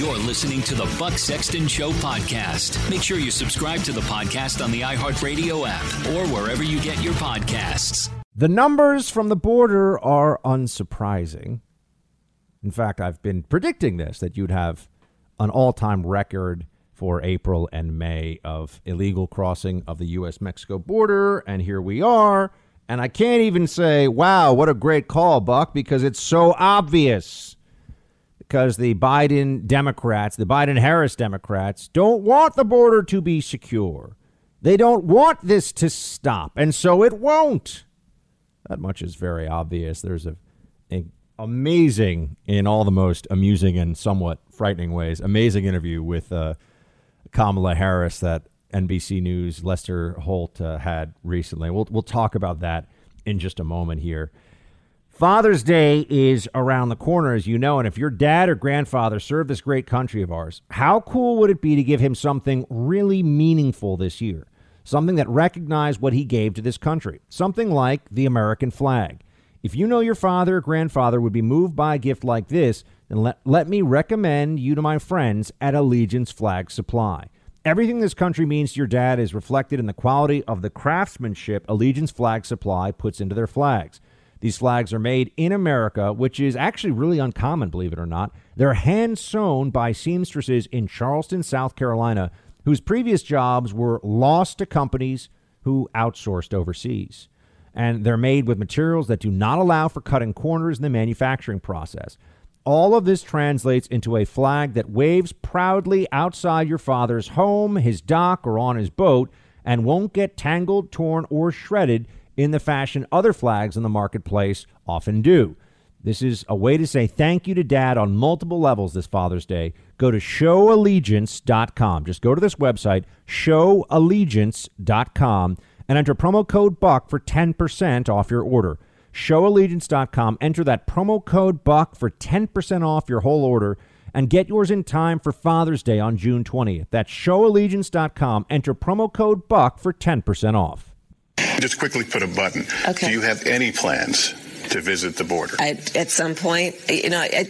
You're listening to the Buck Sexton Show podcast. Make sure you subscribe to the podcast on the iHeartRadio app or wherever you get your podcasts. The numbers from the border are unsurprising. In fact, I've been predicting this that you'd have an all time record for April and May of illegal crossing of the U.S. Mexico border. And here we are. And I can't even say, wow, what a great call, Buck, because it's so obvious. Because the Biden Democrats, the Biden Harris Democrats, don't want the border to be secure. They don't want this to stop. And so it won't. That much is very obvious. There's a, a amazing, in all the most amusing and somewhat frightening ways, amazing interview with uh, Kamala Harris that NBC News Lester Holt uh, had recently. We'll we'll talk about that in just a moment here. Father's Day is around the corner, as you know, and if your dad or grandfather served this great country of ours, how cool would it be to give him something really meaningful this year? Something that recognized what he gave to this country. Something like the American flag. If you know your father or grandfather would be moved by a gift like this, then let, let me recommend you to my friends at Allegiance Flag Supply. Everything this country means to your dad is reflected in the quality of the craftsmanship Allegiance Flag Supply puts into their flags. These flags are made in America, which is actually really uncommon, believe it or not. They're hand sewn by seamstresses in Charleston, South Carolina, whose previous jobs were lost to companies who outsourced overseas. And they're made with materials that do not allow for cutting corners in the manufacturing process. All of this translates into a flag that waves proudly outside your father's home, his dock, or on his boat, and won't get tangled, torn, or shredded in the fashion other flags in the marketplace often do. This is a way to say thank you to dad on multiple levels this Father's Day. Go to showallegiance.com. Just go to this website, showallegiance.com, and enter promo code BUCK for 10% off your order showallegiance.com. Enter that promo code BUCK for 10% off your whole order and get yours in time for Father's Day on June 20th. That's showallegiance.com. Enter promo code BUCK for 10% off. Just quickly put a button. Okay. Do you have any plans to visit the border? I, at some point, you know, I,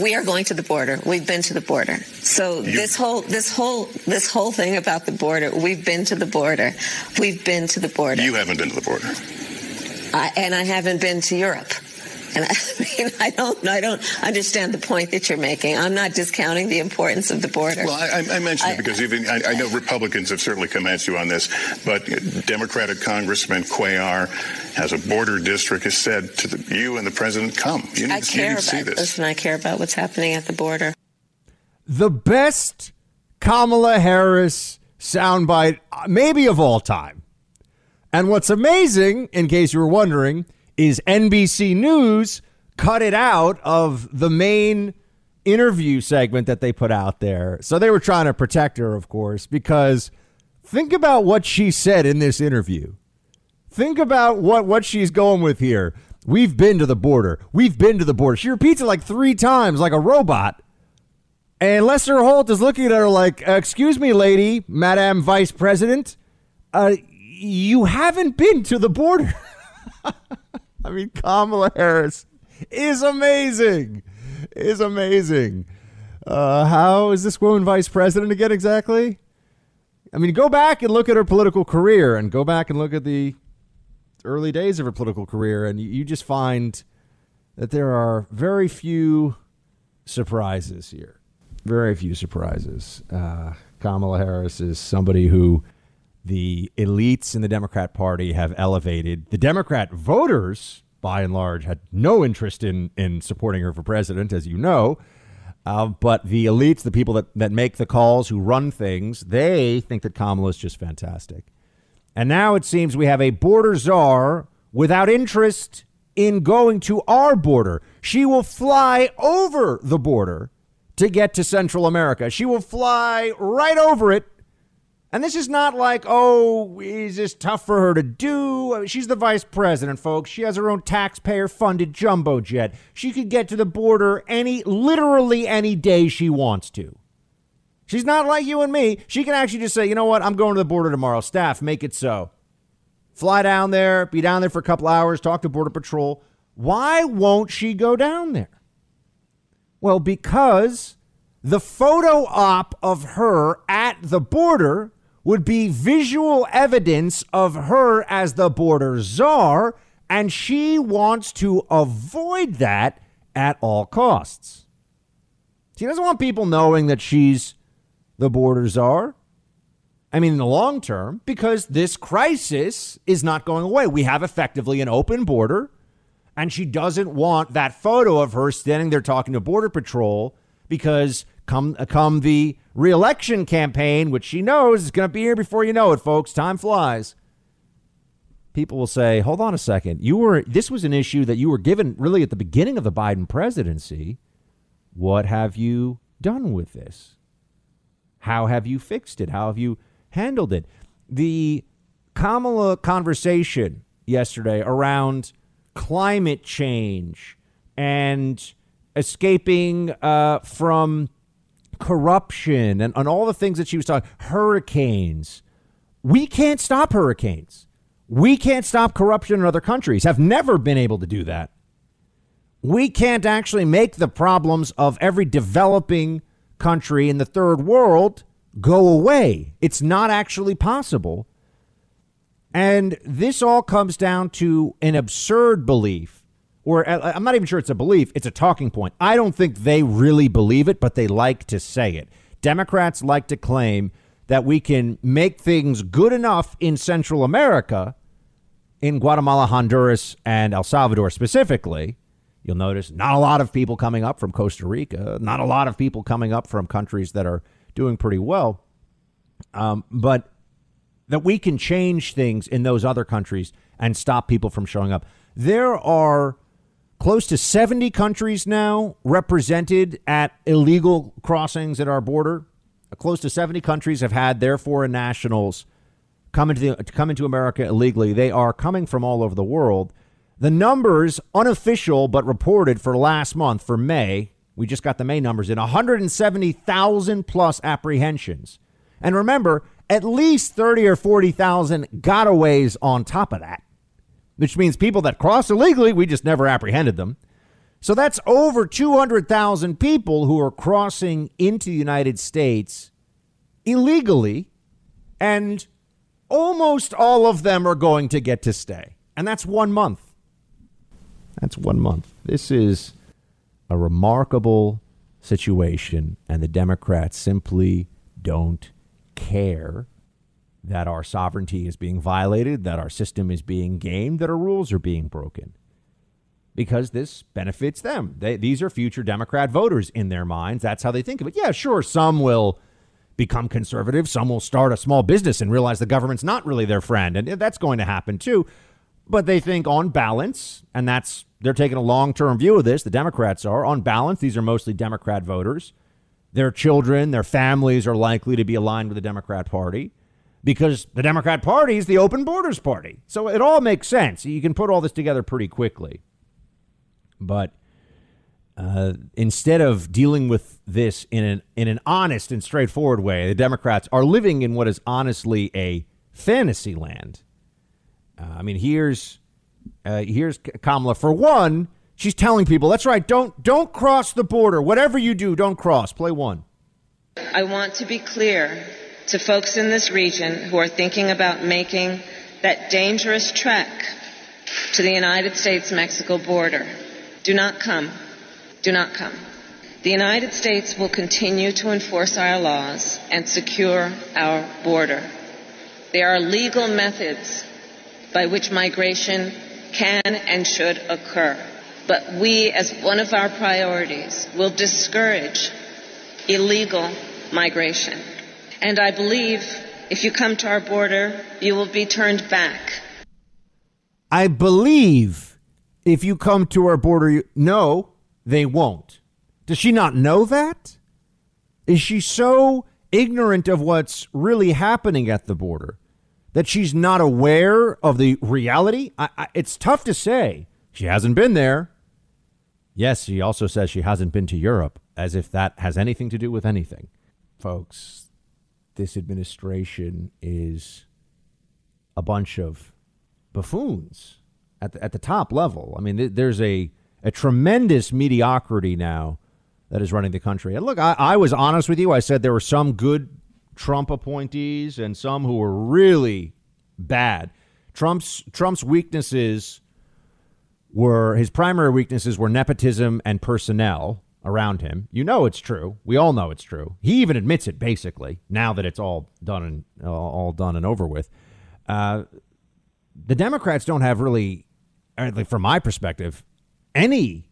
we are going to the border. We've been to the border. So You- this whole this whole this whole thing about the border, we've been to the border. We've been to the border. You haven't been to the border. I, and I haven't been to Europe. And I mean, I don't, I don't understand the point that you're making. I'm not discounting the importance of the border. Well, I, I mentioned I- it because even I, I know Republicans have certainly come at you on this, but Democratic Congressman Cuellar has a border district has said to the, you and the president, "Come, you need, I you care need to see about this." listen. I care about what's happening at the border. The best Kamala Harris soundbite, uh, maybe of all time. And what's amazing, in case you were wondering, is NBC News cut it out of the main interview segment that they put out there. So they were trying to protect her, of course, because think about what she said in this interview. Think about what, what she's going with here. We've been to the border. We've been to the border. She repeats it like three times, like a robot. And Lester Holt is looking at her like, Excuse me, lady, Madam Vice President. Uh, you haven't been to the border. I mean, Kamala Harris is amazing. Is amazing. Uh, how is this woman vice president again exactly? I mean, go back and look at her political career and go back and look at the early days of her political career, and you- just find that there are very few surprises here. Very few surprises. Uh, Kamala Harris is somebody who the elites in the Democrat Party have elevated. The Democrat voters, by and large, had no interest in, in supporting her for president, as you know. Uh, but the elites, the people that, that make the calls, who run things, they think that Kamala is just fantastic. And now it seems we have a border czar without interest in going to our border. She will fly over the border to get to Central America. She will fly right over it. And this is not like, oh, is this tough for her to do? She's the vice president, folks. She has her own taxpayer funded jumbo jet. She could get to the border any, literally any day she wants to. She's not like you and me. She can actually just say, you know what, I'm going to the border tomorrow. Staff, make it so. Fly down there, be down there for a couple hours, talk to Border Patrol. Why won't she go down there? Well, because the photo op of her at the border would be visual evidence of her as the border czar, and she wants to avoid that at all costs. She doesn't want people knowing that she's the border czar. I mean, in the long term, because this crisis is not going away. We have effectively an open border, and she doesn't want that photo of her standing there talking to Border Patrol because come come the reelection campaign, which she knows is going to be here before you know it, folks. Time flies. People will say, "Hold on a second. You were this was an issue that you were given really at the beginning of the Biden presidency. What have you done with this? How have you fixed it? How have you handled it. The Kamala conversation yesterday around climate change and escaping uh, from corruption and, and all the things that she was talking hurricanes we can't stop hurricanes we can't stop corruption in other countries have never been able to do that we can't actually make the problems of every developing country in the third world go away. It's not actually possible. And this all comes down to an absurd belief, or uh, I'm not even sure it's a belief, it's a talking point. I don't think they really believe it, but they like to say it. Democrats like to claim that we can make things good enough in Central America, in Guatemala, Honduras, and El Salvador specifically. You'll notice not a lot of people coming up from Costa Rica, not a lot of people coming up from countries that are doing pretty well. Um, but that we can change things in those other countries and stop people from showing up. There are close to 70 countries now represented at illegal crossings at our border. Close to 70 countries have had their foreign nationals come into the, come into America illegally. They are coming from all over the world. The numbers, unofficial but reported for last month, for May, we just got the May numbers in 170,000 plus apprehensions. And remember, at least 30 or 40,000 gotaways on top of that, which means people that cross illegally, we just never apprehended them. So that's over 200,000 people who are crossing into the United States illegally, and almost all of them are going to get to stay. And that's one month. That's one month. This is a remarkable situation, and the Democrats simply don't care that our sovereignty is being violated, that our system is being gamed, that our rules are being broken. Because this benefits them. They, these are future Democrat voters in their minds. That's how they think of it. Yeah, sure, some will become conservative. Some will start a small business and realize the government's not really their friend. And that's going to happen too. But they think on balance, and that's they're taking a long term view of this. The Democrats are. On balance, these are mostly Democrat voters. Their children, their families are likely to be aligned with the Democrat Party because the Democrat Party is the open borders party. So it all makes sense. You can put all this together pretty quickly. But uh, instead of dealing with this in an in an honest and straightforward way, the Democrats are living in what is honestly a fantasy land. Uh, I mean, here's uh, here's Kamala. For one, she's telling people, "That's right. Don't don't cross the border. Whatever you do, don't cross." Play one. I want to be clear to folks in this region who are thinking about making that dangerous trek to the United States-Mexico border. Do not come. Do not come. The United States will continue to enforce our laws and secure our border. There are legal methods by which migration can and should occur. But we, as one of our priorities, will discourage illegal migration. And I believe if you come to our border, you will be turned back. I believe if you come to our border, you, no, they won't. Does she not know that? Is she so ignorant of what's really happening at the border that she's not aware of the reality? I, I, it's tough to say. She hasn't been there. Yes, she also says she hasn't been to Europe, as if that has anything to do with anything. Folks, this administration is a bunch of buffoons at the, at the top level. I mean, there's a, a tremendous mediocrity now that is running the country. And look, I, I was honest with you. I said there were some good Trump appointees and some who were really bad. Trump's Trump's weaknesses were his primary weaknesses were nepotism and personnel around him. You know it's true. We all know it's true. He even admits it basically now that it's all done and all done and over with. Uh, the Democrats don't have really, from my perspective, any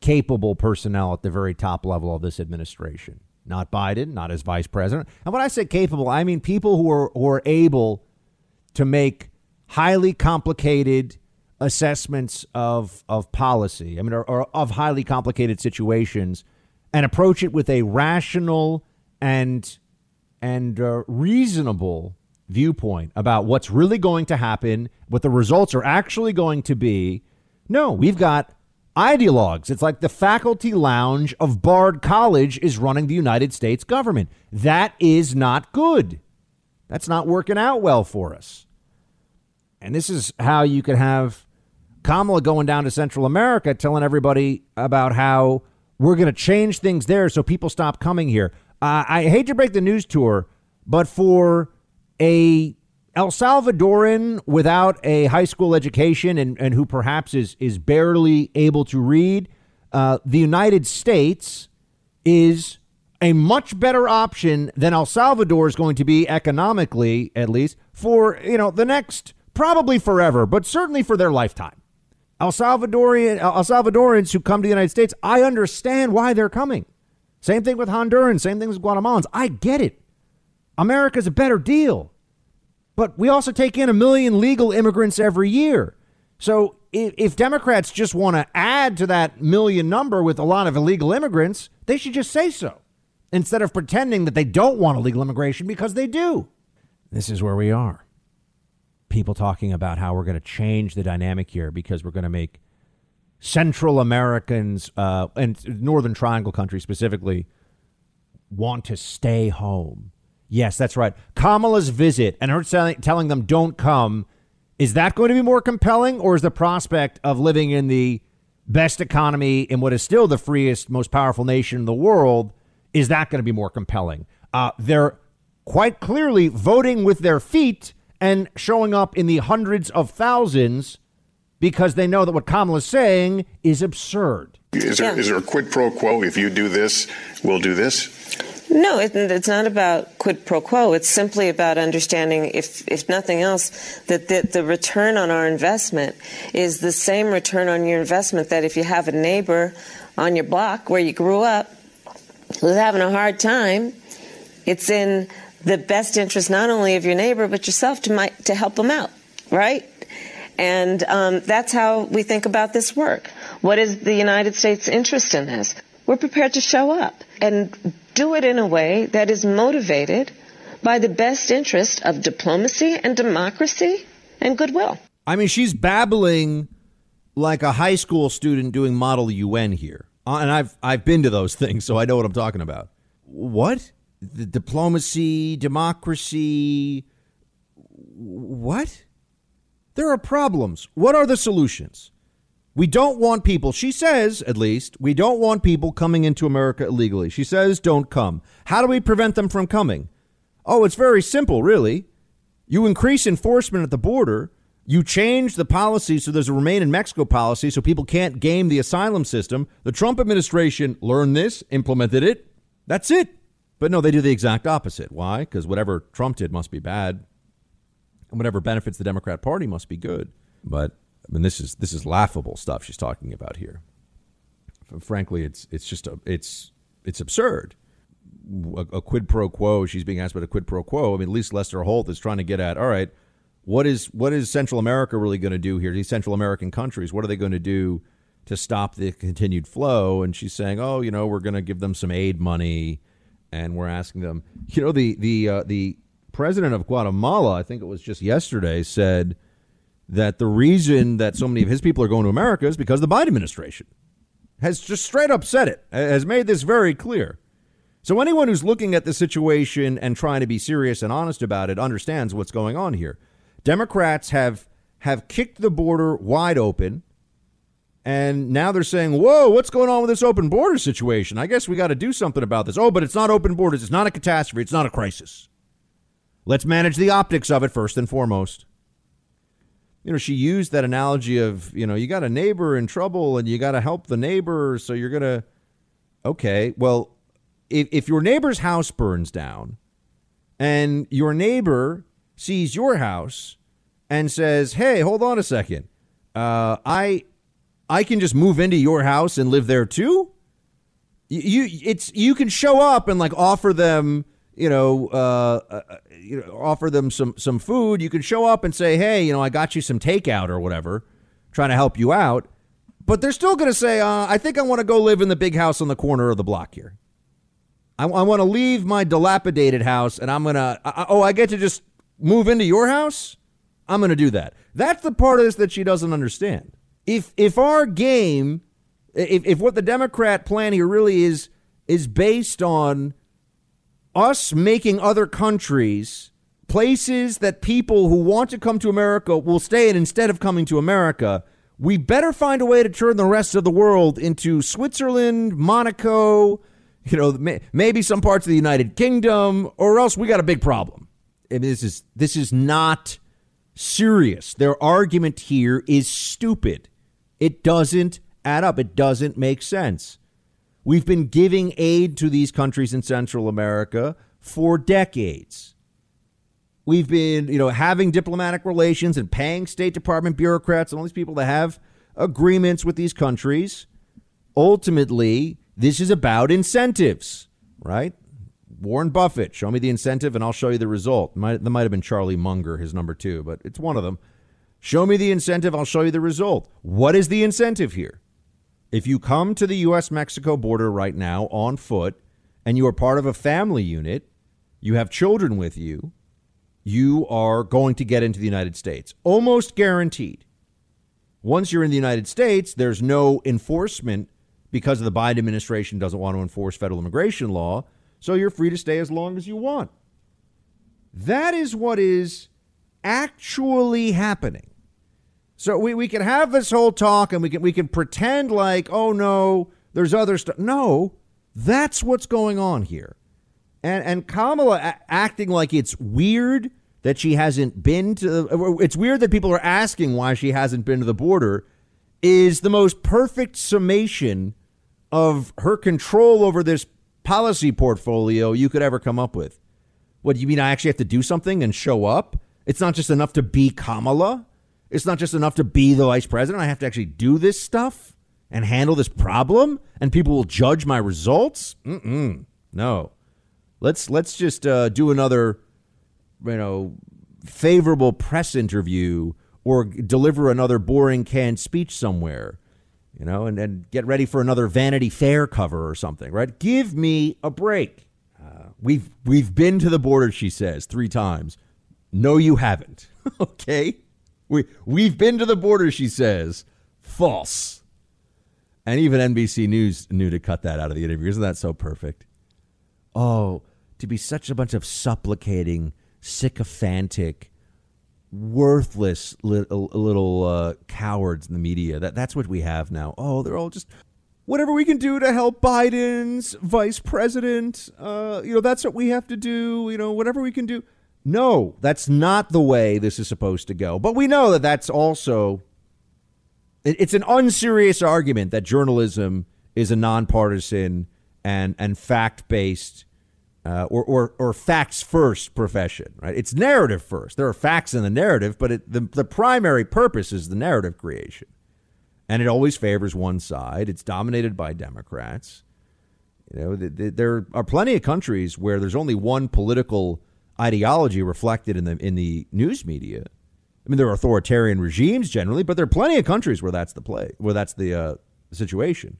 capable personnel at the very top level of this administration. Not Biden, not as vice president. And when I say capable, I mean people who are who are able to make highly complicated assessments of of policy. I mean, or, or of highly complicated situations, and approach it with a rational and and uh, reasonable viewpoint about what's really going to happen, what the results are actually going to be. No, we've got ideologues. It's like the faculty lounge of Bard College is running the United States government. That is not good. That's not working out well for us. And this is how you could have Kamala going down to Central America telling everybody about how we're going to change things there so people stop coming here. Uh, I hate to break the news to her, but for a El Salvadoran without a high school education and, and who perhaps is, is barely able to read, uh, the United States is a much better option than El Salvador is going to be economically, at least, for, you know, the next, probably forever, but certainly for their lifetime. El Salvadorian, El Salvadorans who come to the United States, I understand why they're coming. Same thing with Hondurans, same thing with Guatemalans. I get it. America's a better deal. But we also take in a million legal immigrants every year. So if, if Democrats just want to add to that million number with a lot of illegal immigrants, they should just say so instead of pretending that they don't want illegal immigration because they do. This is where we are. People talking about how we're going to change the dynamic here because we're going to make Central Americans uh, and Northern Triangle countries specifically want to stay home Yes, that's right. Kamala's visit and her telling them don't come. Is that going to be more compelling, or is the prospect of living in the best economy in what is still the freest, most powerful nation in the world, is that going to be more compelling? Uh, they're quite clearly voting with their feet and showing up in the hundreds of thousands because they know that what Kamala's saying is absurd. Is there, yeah. is there a quid pro quo? If you do this, we'll do this? No, it, it's not about quid pro quo. It's simply about understanding, if, if nothing else, that the, the return on our investment is the same return on your investment that if you have a neighbor on your block where you grew up who's having a hard time, it's in the best interest not only of your neighbor but yourself to, might, to help them out, right? And um, that's how we think about this work. What is the United States' interest in this? We're prepared to show up and do it in a way that is motivated by the best interest of diplomacy and democracy and goodwill. I mean, she's babbling like a high school student doing model UN here. Uh, and I've I've been to those things, so I know what I'm talking about. What? The diplomacy, democracy, what? There are problems. What are the solutions? We don't want people, she says, at least, we don't want people coming into America illegally. She says, don't come. How do we prevent them from coming? Oh, it's very simple, really. You increase enforcement at the border. You change the policy so there's a remain in Mexico policy so people can't game the asylum system. The Trump administration learned this, implemented it. That's it. But no, they do the exact opposite. Why? Because whatever Trump did must be bad, and whatever benefits the Democrat Party must be good. But I mean, this is this is laughable stuff she's talking about here. Frankly, it's it's just a, it's it's absurd. A, a, quid pro quo. She's being asked about a quid pro quo. I mean, at least Lester Holt is trying to get at. All right, what is what is Central America really going to do here? These Central American countries, what are they going to do to stop the continued flow? And she's saying, oh, you know, we're going to give them some aid money, and we're asking them. You know, the the uh, the president of Guatemala, I think it was just yesterday, said that the reason that so many of his people are going to America is because the Biden administration has just straight up said it, has made this very clear. So anyone who's looking at the situation and trying to be serious and honest about it understands what's going on here. Democrats have have kicked the border wide open And now they're saying, whoa, what's going on with this open border situation? I guess we got to do something about this. Oh, but it's not open borders. It's not a catastrophe. It's not a crisis. Let's manage the optics of it first and foremost. You know, she used that analogy of, you know, you got a neighbor in trouble and you got to help the neighbor. So you're going to, okay, well, if, if your neighbor's house burns down and your neighbor sees your house and says, hey, hold on a second. Uh, I I can just move into your house and live there too. You, it's you can show up and like offer them you know, uh, uh, you know, offer them some some food. You can show up and say, "Hey, you know, I got you some takeout or whatever, trying to help you out." But they're still going to say, uh, "I think I want to go live in the big house on the corner of the block here. I, I want to leave my dilapidated house, and I'm gonna. oh, I get to just move into your house. I'm going to do that. That's the part of this that she doesn't understand if if our game, if, if what the Democrat plan here really is is based on us making other countries places that people who want to come to America will stay in instead of coming to America, we better find a way to turn the rest of the world into Switzerland, Monaco, you know, maybe some parts of the United Kingdom, or else we got a big problem. And this is this is not serious. Their argument here is stupid. It doesn't add up. It doesn't make sense. We've been giving aid to these countries in Central America for decades. We've been, you know, having diplomatic relations and paying State Department bureaucrats and all these people to have agreements with these countries. Ultimately, this is about incentives, right? Warren Buffett, show me the incentive and I'll show you the result. Might, that might have been Charlie Munger, his number two, but it's one of them. Show me the incentive, I'll show you the result. What is the incentive here? If you come to the U.S. Mexico border right now on foot and you are part of a family unit, you have children with you, you are going to get into the United States. Almost guaranteed. Once you're in the United States, there's no enforcement because the Biden administration doesn't want to enforce federal immigration law, so you're free to stay as long as you want. That is what is actually happening. So we, we can have this whole talk and we can we can pretend like, oh no, there's other stuff. No, that's what's going on here. And and Kamala a- acting like it's weird that she hasn't been to it's weird that people are asking why she hasn't been to the border is the most perfect summation of her control over this policy portfolio you could ever come up with. What do you mean I actually have to do something and show up? It's not just enough to be Kamala. It's not just enough to be the vice president. I have to actually do this stuff and handle this problem, and people will judge my results. Mm-mm. No, let's let's just uh, do another, you know, favorable press interview or deliver another boring canned speech somewhere, you know, and, and get ready for another Vanity Fair cover or something. Right? Give me a break. Uh, we've we've been to the border, she says three times. No, you haven't. okay. We we've been to the border, she says. False. And even NBC News knew to cut that out of the interview. Isn't that so perfect? Oh, to be such a bunch of supplicating, sycophantic, worthless little, little uh, cowards in the media. That that's what we have now. Oh, they're all just whatever we can do to help Biden's vice president. Uh, you know, that's what we have to do. You know, whatever we can do. No, that's not the way this is supposed to go. But we know that that's also it's an unserious argument that journalism is a nonpartisan and and fact based uh, or, or or facts first profession. Right? It's narrative first. There are facts in the narrative, but it, the the primary purpose is the narrative creation, and it always favors one side. It's dominated by Democrats. You know, the, the, there are plenty of countries where there's only one political ideology reflected in the in the news media. I mean, there are authoritarian regimes generally, but there are plenty of countries where that's the play, where that's the uh, situation.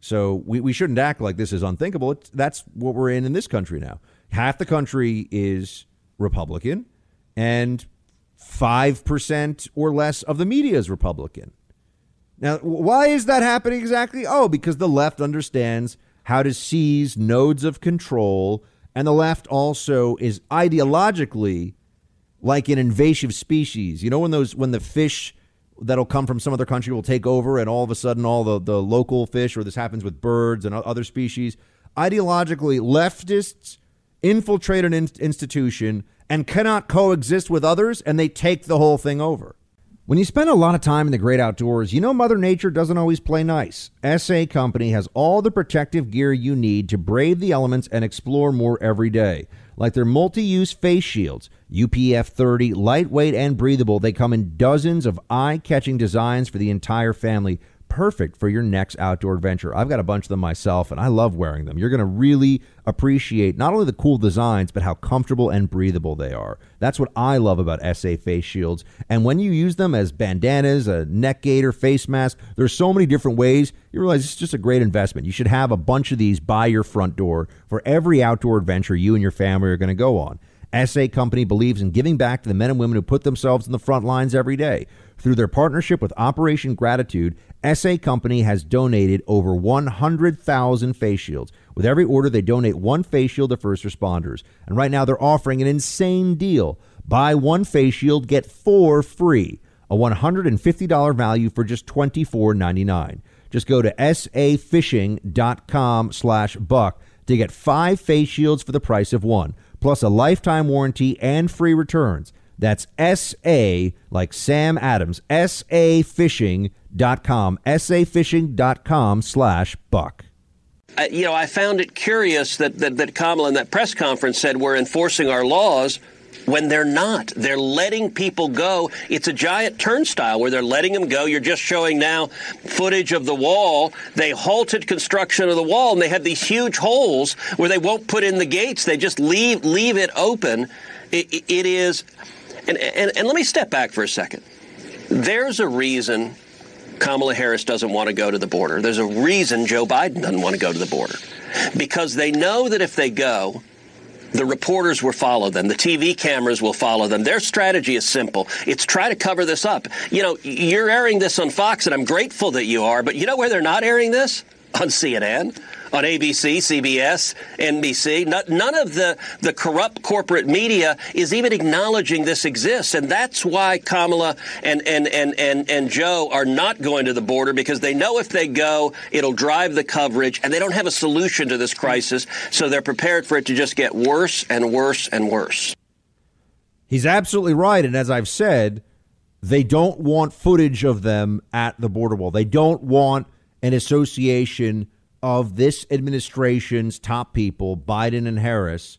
So we, we shouldn't act like this is unthinkable. It's, that's what we're in in this country now. Half the country is Republican, and five percent or less of the media is Republican. Now, why is that happening exactly? Oh, because the left understands how to seize nodes of control and the left also is ideologically like an invasive species. You know when those when the fish that'll come from some other country will take over, and all of a sudden, all the, the local fish, or this happens with birds and other species. Ideologically, leftists infiltrate an in- institution and cannot coexist with others, and they take the whole thing over. When you spend a lot of time in the great outdoors, you know Mother Nature doesn't always play nice. SA Company has all the protective gear you need to brave the elements and explore more every day. Like their multi use face shields, UPF 30, lightweight and breathable, they come in dozens of eye catching designs for the entire family perfect for your next outdoor adventure. I've got a bunch of them myself and I love wearing them. You're going to really appreciate not only the cool designs, but how comfortable and breathable they are. That's what I love about SA face shields. And when you use them as bandanas, a neck gaiter, face mask, there's so many different ways. You realize it's just a great investment. You should have a bunch of these by your front door for every outdoor adventure you and your family are going to go on. SA Company believes in giving back to the men and women who put themselves in the front lines every day. Through their partnership with Operation Gratitude, SA Company has donated over 100,000 face shields. With every order, they donate one face shield to first responders. And right now, they're offering an insane deal. Buy one face shield, get four free. A $150 value for just $24.99. Just go to safishing.com slash buck to get five face shields for the price of one, plus a lifetime warranty and free returns. That's SA, like Sam Adams, safishing.com, safishing.com slash buck. You know, I found it curious that, that, that Kamala in that press conference said we're enforcing our laws when they're not. They're letting people go. It's a giant turnstile where they're letting them go. You're just showing now footage of the wall. They halted construction of the wall and they have these huge holes where they won't put in the gates. They just leave leave it open. it, it is and, and, and let me step back for a second. There's a reason Kamala Harris doesn't want to go to the border. There's a reason Joe Biden doesn't want to go to the border. Because they know that if they go, the reporters will follow them. The TV cameras will follow them. Their strategy is simple. It's try to cover this up. You know, you're airing this on Fox, and I'm grateful that you are, but you know where they're not airing this? On CNN on ABC, CBS, NBC. none of the, the corrupt corporate media is even acknowledging this exists. And that's why Kamala and, and, and, and, and Joe are not going to the border because they know if they go, it'll drive the coverage and they don't have a solution to this crisis. So they're prepared for it to just get worse and worse and worse. He's absolutely right. And as I've said, they don't want footage of them at the border wall. They don't want an association of this administration's top people, Biden and Harris,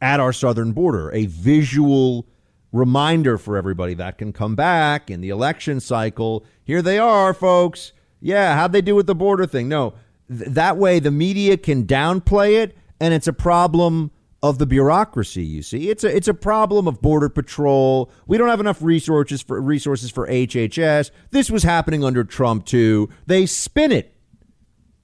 at our southern border. A visual reminder for everybody that can come back in the election cycle. Here they are, folks. Yeah, how'd they do with the border thing? No, th- that way the media can downplay it, and it's a problem of the bureaucracy. You see, it's a it's a problem of border patrol. We don't have enough resources for resources for HHS. This was happening under Trump too. They spin it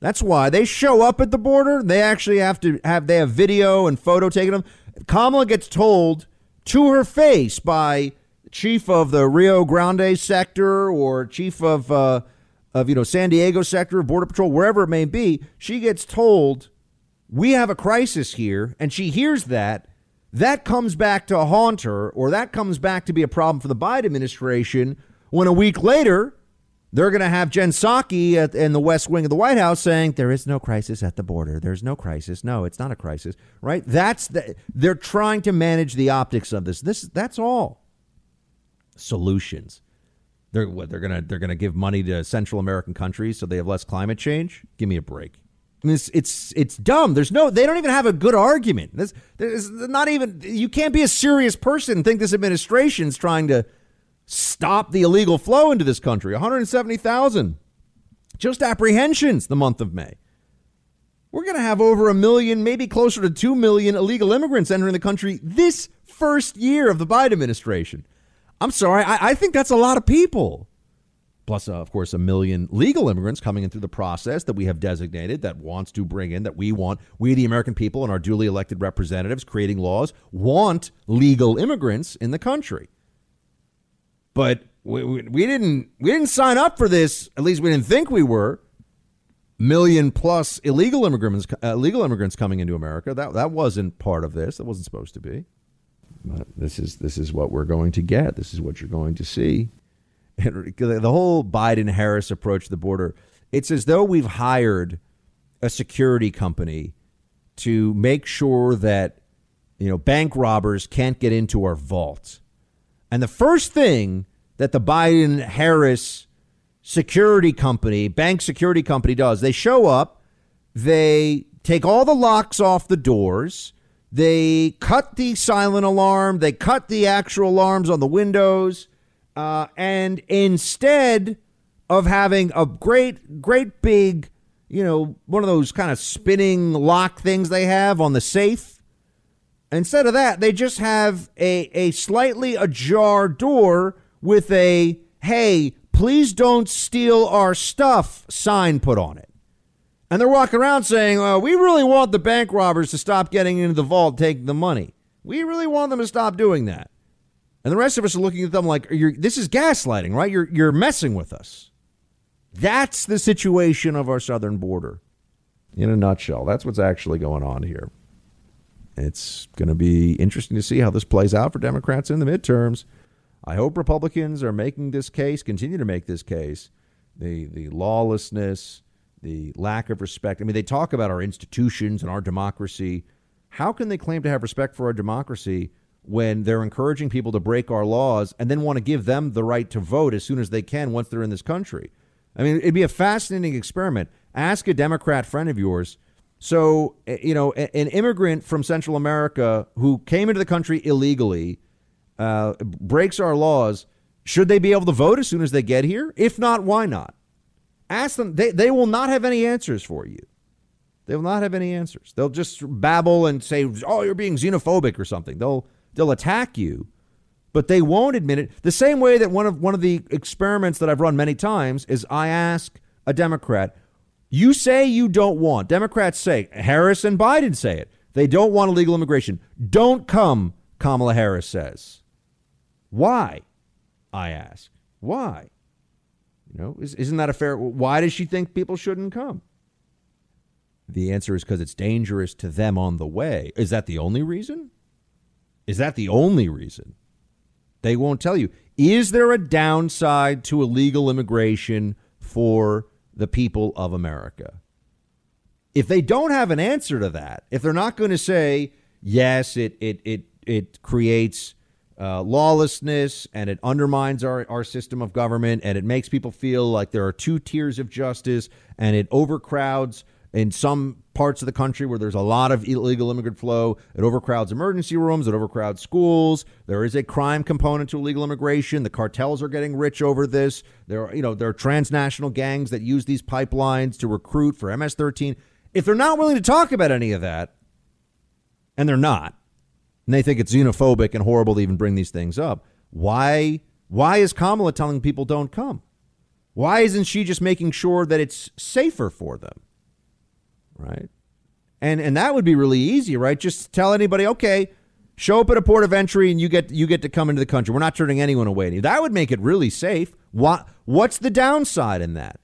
that's why they show up at the border. They actually have to have they have video and photo taken of. Them. Kamala gets told to her face by chief of the Rio Grande sector or chief of uh, of you know San Diego sector Border Patrol, wherever it may be. She gets told we have a crisis here, and she hears that. That comes back to haunt her, or that comes back to be a problem for the Biden administration when a week later they're going to have Jen Psaki at, in the West Wing of the White House saying there is no crisis at the border. There's no crisis. No, it's not a crisis, right? That's the, they're trying to manage the optics of this. This that's all. Solutions. They're what they're gonna they're gonna give money to Central American countries so they have less climate change. Give me a break. I mean, it's it's it's dumb. There's no they don't even have a good argument. This there's not even you can't be a serious person and think this administration's trying to stop the illegal flow into this country 170,000 just apprehensions the month of May. We're going to have over a million, maybe closer to 2 million illegal immigrants entering the country this first year of the Biden administration. I'm sorry, I, I think that's a lot of people. Plus, uh, of course, a million legal immigrants coming in through the process that we have designated that wants to bring in, that we want, we, the American people, and our duly elected representatives creating laws, want legal immigrants in the country. But we, we, we didn't we didn't sign up for this. At least we didn't think we were. Million plus illegal immigrants uh, illegal immigrants coming into America. That that wasn't part of this. That wasn't supposed to be. But this is this is what we're going to get. This is what you're going to see. the whole Biden Harris approach to the border, it's as though we've hired a security company to make sure that you know bank robbers can't get into our vault. And the first thing that the Biden Harris security company, bank security company does, they show up, they take all the locks off the doors, they cut the silent alarm, they cut the actual alarms on the windows, uh, and instead of having a great, great big, you know, one of those kind of spinning lock things they have on the safe, instead of that, they just have a, a slightly ajar door with a, hey, please don't steal our stuff sign put on it. And they're walking around saying, uh, we really want the bank robbers to stop getting into the vault, taking the money. We really want them to stop doing that. And the rest of us are looking at them like, this is gaslighting, right? You're, you're messing with us. That's the situation of our southern border in a nutshell. That's what's actually going on here. It's going to be interesting to see how this plays out for Democrats in the midterms. I hope Republicans are making this case, continue to make this case. The, the lawlessness, the lack of respect. I mean, they talk about our institutions and our democracy. How can they claim to have respect for our democracy when they're encouraging people to break our laws and then want to give them the right to vote as soon as they can once they're in this country? I mean, it'd be a fascinating experiment. Ask a Democrat friend of yours. So, eh, you know, an immigrant from Central America who came into the country illegally, uh, breaks our laws, should they be able to vote as soon as they get here? If not, why not? Ask them. They, they will not have any answers for you. They will not have any answers. They'll just babble and say, "Oh, you're being xenophobic or something." They'll they'll attack you, but they won't admit it. The same way that one of one of the experiments that I've run many times is I ask a Democrat, "You say you don't want." Democrats say, Harris and Biden say it. They don't want illegal immigration. Don't come, Kamala Harris says. Why? I ask. Why? You know, is, isn't that a fair? Why does she think people shouldn't come? The answer is because it's dangerous to them on the way. Is that the only reason? Is that the only reason? They won't tell you. Is there a downside to illegal immigration for the people of America? If they don't have an answer to that, if they're not going to say, yes, it, it, it, it creates uh, lawlessness and it undermines our, our system of government and it makes people feel like there are two tiers of justice and it overcrowds in some parts of the country where there's a lot of illegal immigrant flow. It overcrowds emergency rooms, it overcrowds schools. There is a crime component to illegal immigration. The cartels are getting rich over this. There are, you know, there are transnational gangs that use these pipelines to recruit for MS-13. If they're not willing to talk about any of that, and they're not, and they think it's xenophobic and horrible to even bring these things up. Why why is Kamala telling people don't come? Why isn't she just making sure that it's safer for them? Right? And and that would be really easy, right? Just tell anybody, okay, show up at a port of entry and you get you get to come into the country. We're not turning anyone away. That would make it really safe. What what's the downside in that?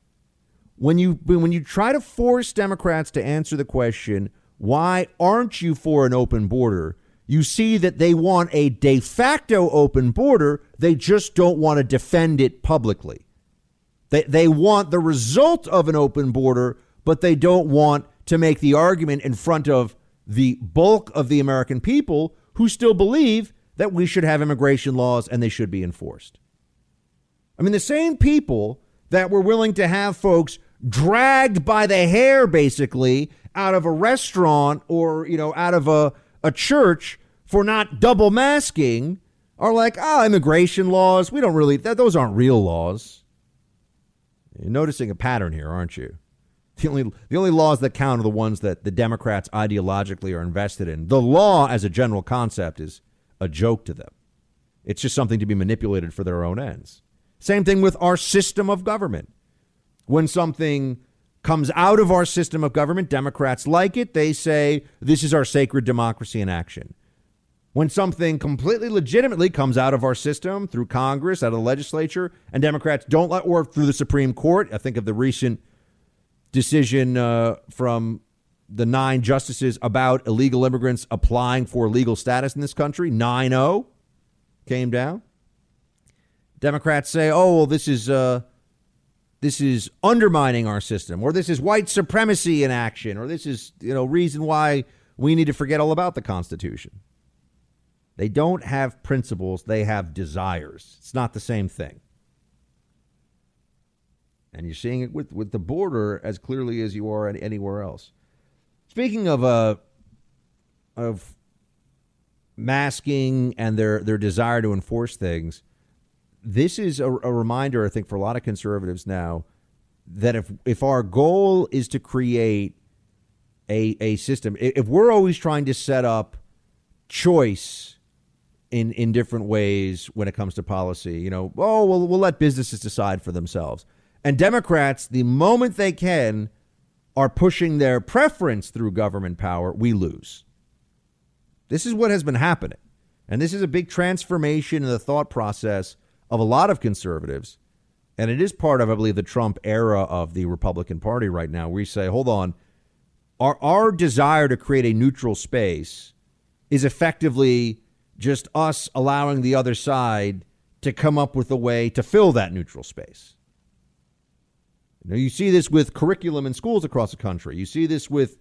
When you when you try to force Democrats to answer the question, why aren't you for an open border? you see that they want a de facto open border. They just don't want to defend it publicly. They, they want the result of an open border, but they don't want to make the argument in front of the bulk of the American people who still believe that we should have immigration laws and they should be enforced. I mean, the same people that were willing to have folks dragged by the hair, basically, out of a restaurant or, you know, out of a, a church for not double masking are like, ah, oh, immigration laws. We don't really, that, those aren't real laws. You're noticing a pattern here, aren't you? The only, the only laws that count are the ones that the Democrats ideologically are invested in. The law, as a general concept, is a joke to them. It's just something to be manipulated for their own ends. Same thing with our system of government. When something comes out of our system of government, Democrats like it. They say, this is our sacred democracy in action. When something completely legitimately comes out of our system through Congress, out of the legislature, and Democrats don't let, or through the Supreme Court, I think of the recent decision uh, from the nine justices about illegal immigrants applying for legal status in this country, 9 0 came down. Democrats say, "Oh, well, this is uh, this is undermining our system, or this is white supremacy in action, or this is you know reason why we need to forget all about the Constitution." They don't have principles; they have desires. It's not the same thing, and you're seeing it with with the border as clearly as you are anywhere else. Speaking of uh, of masking and their their desire to enforce things this is a, a, reminder, I think, for a lot of conservatives now that if if our goal is to create a a system, if we're always trying to set up choice in in different ways when it comes to policy, you know, oh well, we'll let businesses decide for themselves. And Democrats, the moment they can, are pushing their preference through government power, we lose. This is what has been happening. And this is a big transformation in the thought process of a lot of conservatives. And it is part of, I believe, the Trump era of the Republican Party right now, you say, hold on, our, our desire to create a neutral space is effectively just us allowing the other side to come up with a way to fill that neutral space. You, you see this with curriculum in schools across the country. You see this with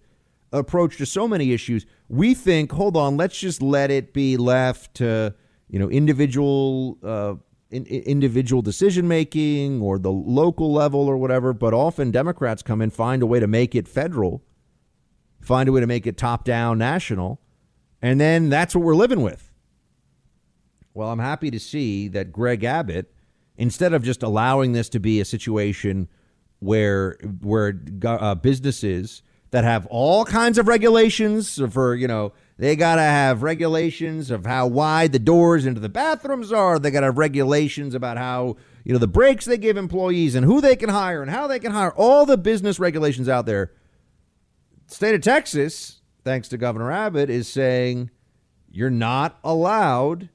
approach to so many issues. We think, hold on, let's just let it be left to you know individual uh, in, individual decision making or the local level or whatever, but often Democrats come in, find a way to make it federal, find a way to make it top down national, and then that's what we're living with. Well, I'm happy to see that Greg Abbott, instead of just allowing this to be a situation where where uh, businesses that have all kinds of regulations for you know they got to have regulations of how wide the doors into the bathrooms are. They got to have regulations about how, you know, the breaks they give employees and who they can hire and how they can hire. All the business regulations out there. State of Texas, thanks to Governor Abbott, is saying you're not allowed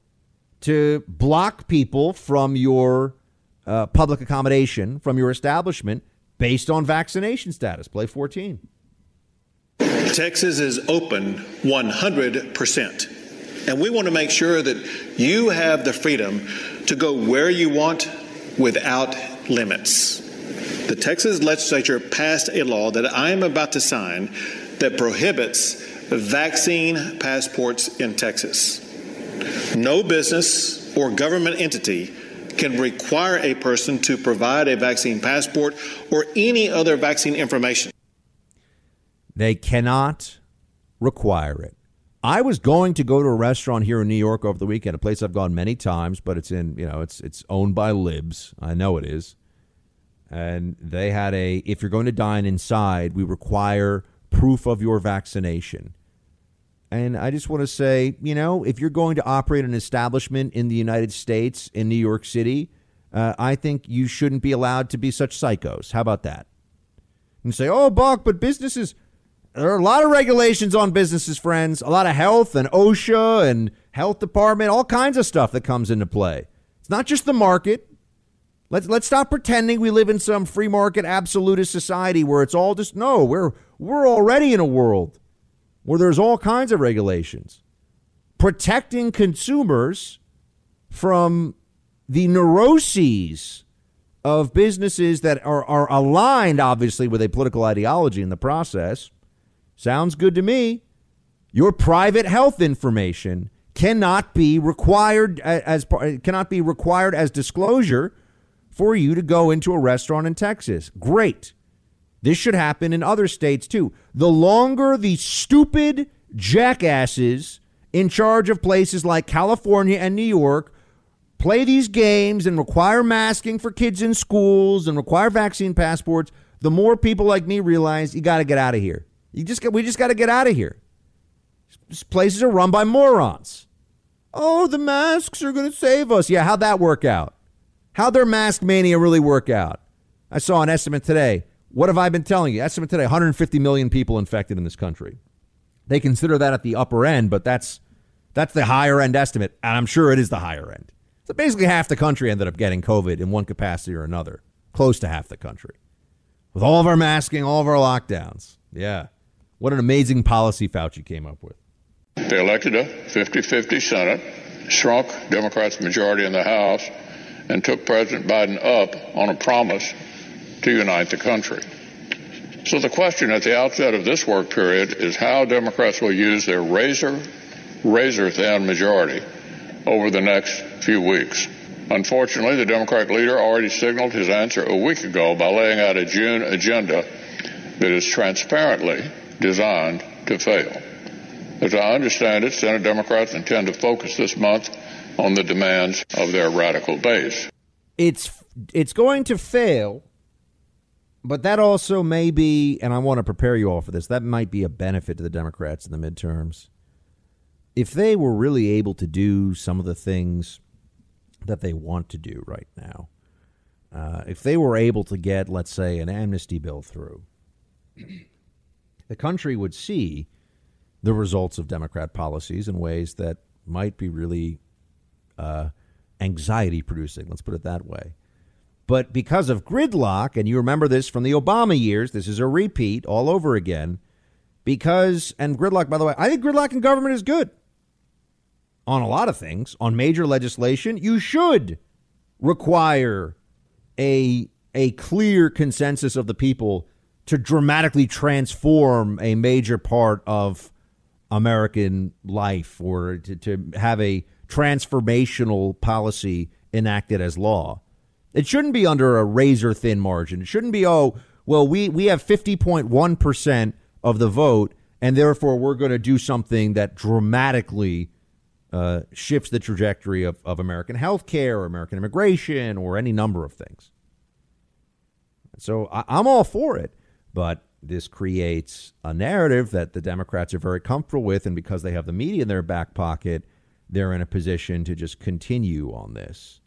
to block people from your uh, public accommodation, from your establishment, based on vaccination status. Play 14. Texas is open 100%. And we want to make sure that you have the freedom to go where you want without limits. The Texas legislature passed a law that I am about to sign that prohibits vaccine passports in Texas. No business or government entity can require a person to provide a vaccine passport or any other vaccine information. They cannot require it. I was going to go to a restaurant here in New York over the weekend, a place I've gone many times, but it's in, you know, it's it's owned by libs. I know it is. And they had a if you're going to dine inside, we require proof of your vaccination. And I just want to say, you know, if you're going to operate an establishment in the United States, in New York City, uh, I think you shouldn't be allowed to be such psychos. How about that? And say, oh, Buck, but businesses, there are a lot of regulations on businesses, friends. A lot of health and OSHA and health department, all kinds of stuff that comes into play. It's not just the market. Let's let's stop pretending we live in some free market absolutist society where it's all just no. We're we're already in a world where there's all kinds of regulations protecting consumers from the neuroses of businesses that are, are aligned, obviously, with a political ideology in the process Sounds good to me. Your private health information cannot be required as cannot be required as disclosure for you to go into a restaurant in Texas. Great. This should happen in other states too. The longer the stupid jackasses in charge of places like California and New York play these games and require masking for kids in schools and require vaccine passports, the more people like me realize you got to get out of here. You just got, we just got to get out of here. These places are run by morons. Oh, the masks are going to save us. Yeah, how'd that work out? How'd their mask mania really work out? I saw an estimate today. What have I been telling you? Estimate today 150 million people infected in this country. They consider that at the upper end, but that's that's the higher end estimate, and I'm sure it is the higher end. So basically half the country ended up getting COVID in one capacity or another. Close to half the country. With all of our masking, all of our lockdowns. Yeah. What an amazing policy Fauci came up with. They elected a 50 50 Senate, shrunk Democrats' majority in the House, and took President Biden up on a promise to unite the country. So the question at the outset of this work period is how Democrats will use their razor, razor thin majority over the next few weeks. Unfortunately, the Democratic leader already signaled his answer a week ago by laying out a June agenda that is transparently designed to fail. As I understand it, Senate Democrats intend to focus this month on the demands of their radical base. It's it's going to fail, but that also may be, and I want to prepare you all for this. That might be a benefit to the Democrats in the midterms. If they were really able to do some of the things that they want to do right now, uh, if they were able to get, let's say, an amnesty bill through, the country would see the results of Democrat policies in ways that might be really uh, anxiety producing. Let's put it that way. But because of gridlock, and you remember this from the Obama years, this is a repeat all over again. Because, and gridlock, by the way, I think gridlock in government is good on a lot of things. On major legislation, you should require a, a clear consensus of the people to dramatically transform a major part of American life or to, to have a transformational policy enacted as law. It shouldn't be under a razor thin margin. It shouldn't be, oh, well, we, we have 50.1% of the vote, and therefore we're going to do something that dramatically uh, shifts the trajectory of, of American health care or American immigration or any number of things. So I, I'm all for it, but this creates a narrative that the Democrats are very comfortable with, and because they have the media in their back pocket, they're in a position to just continue on this.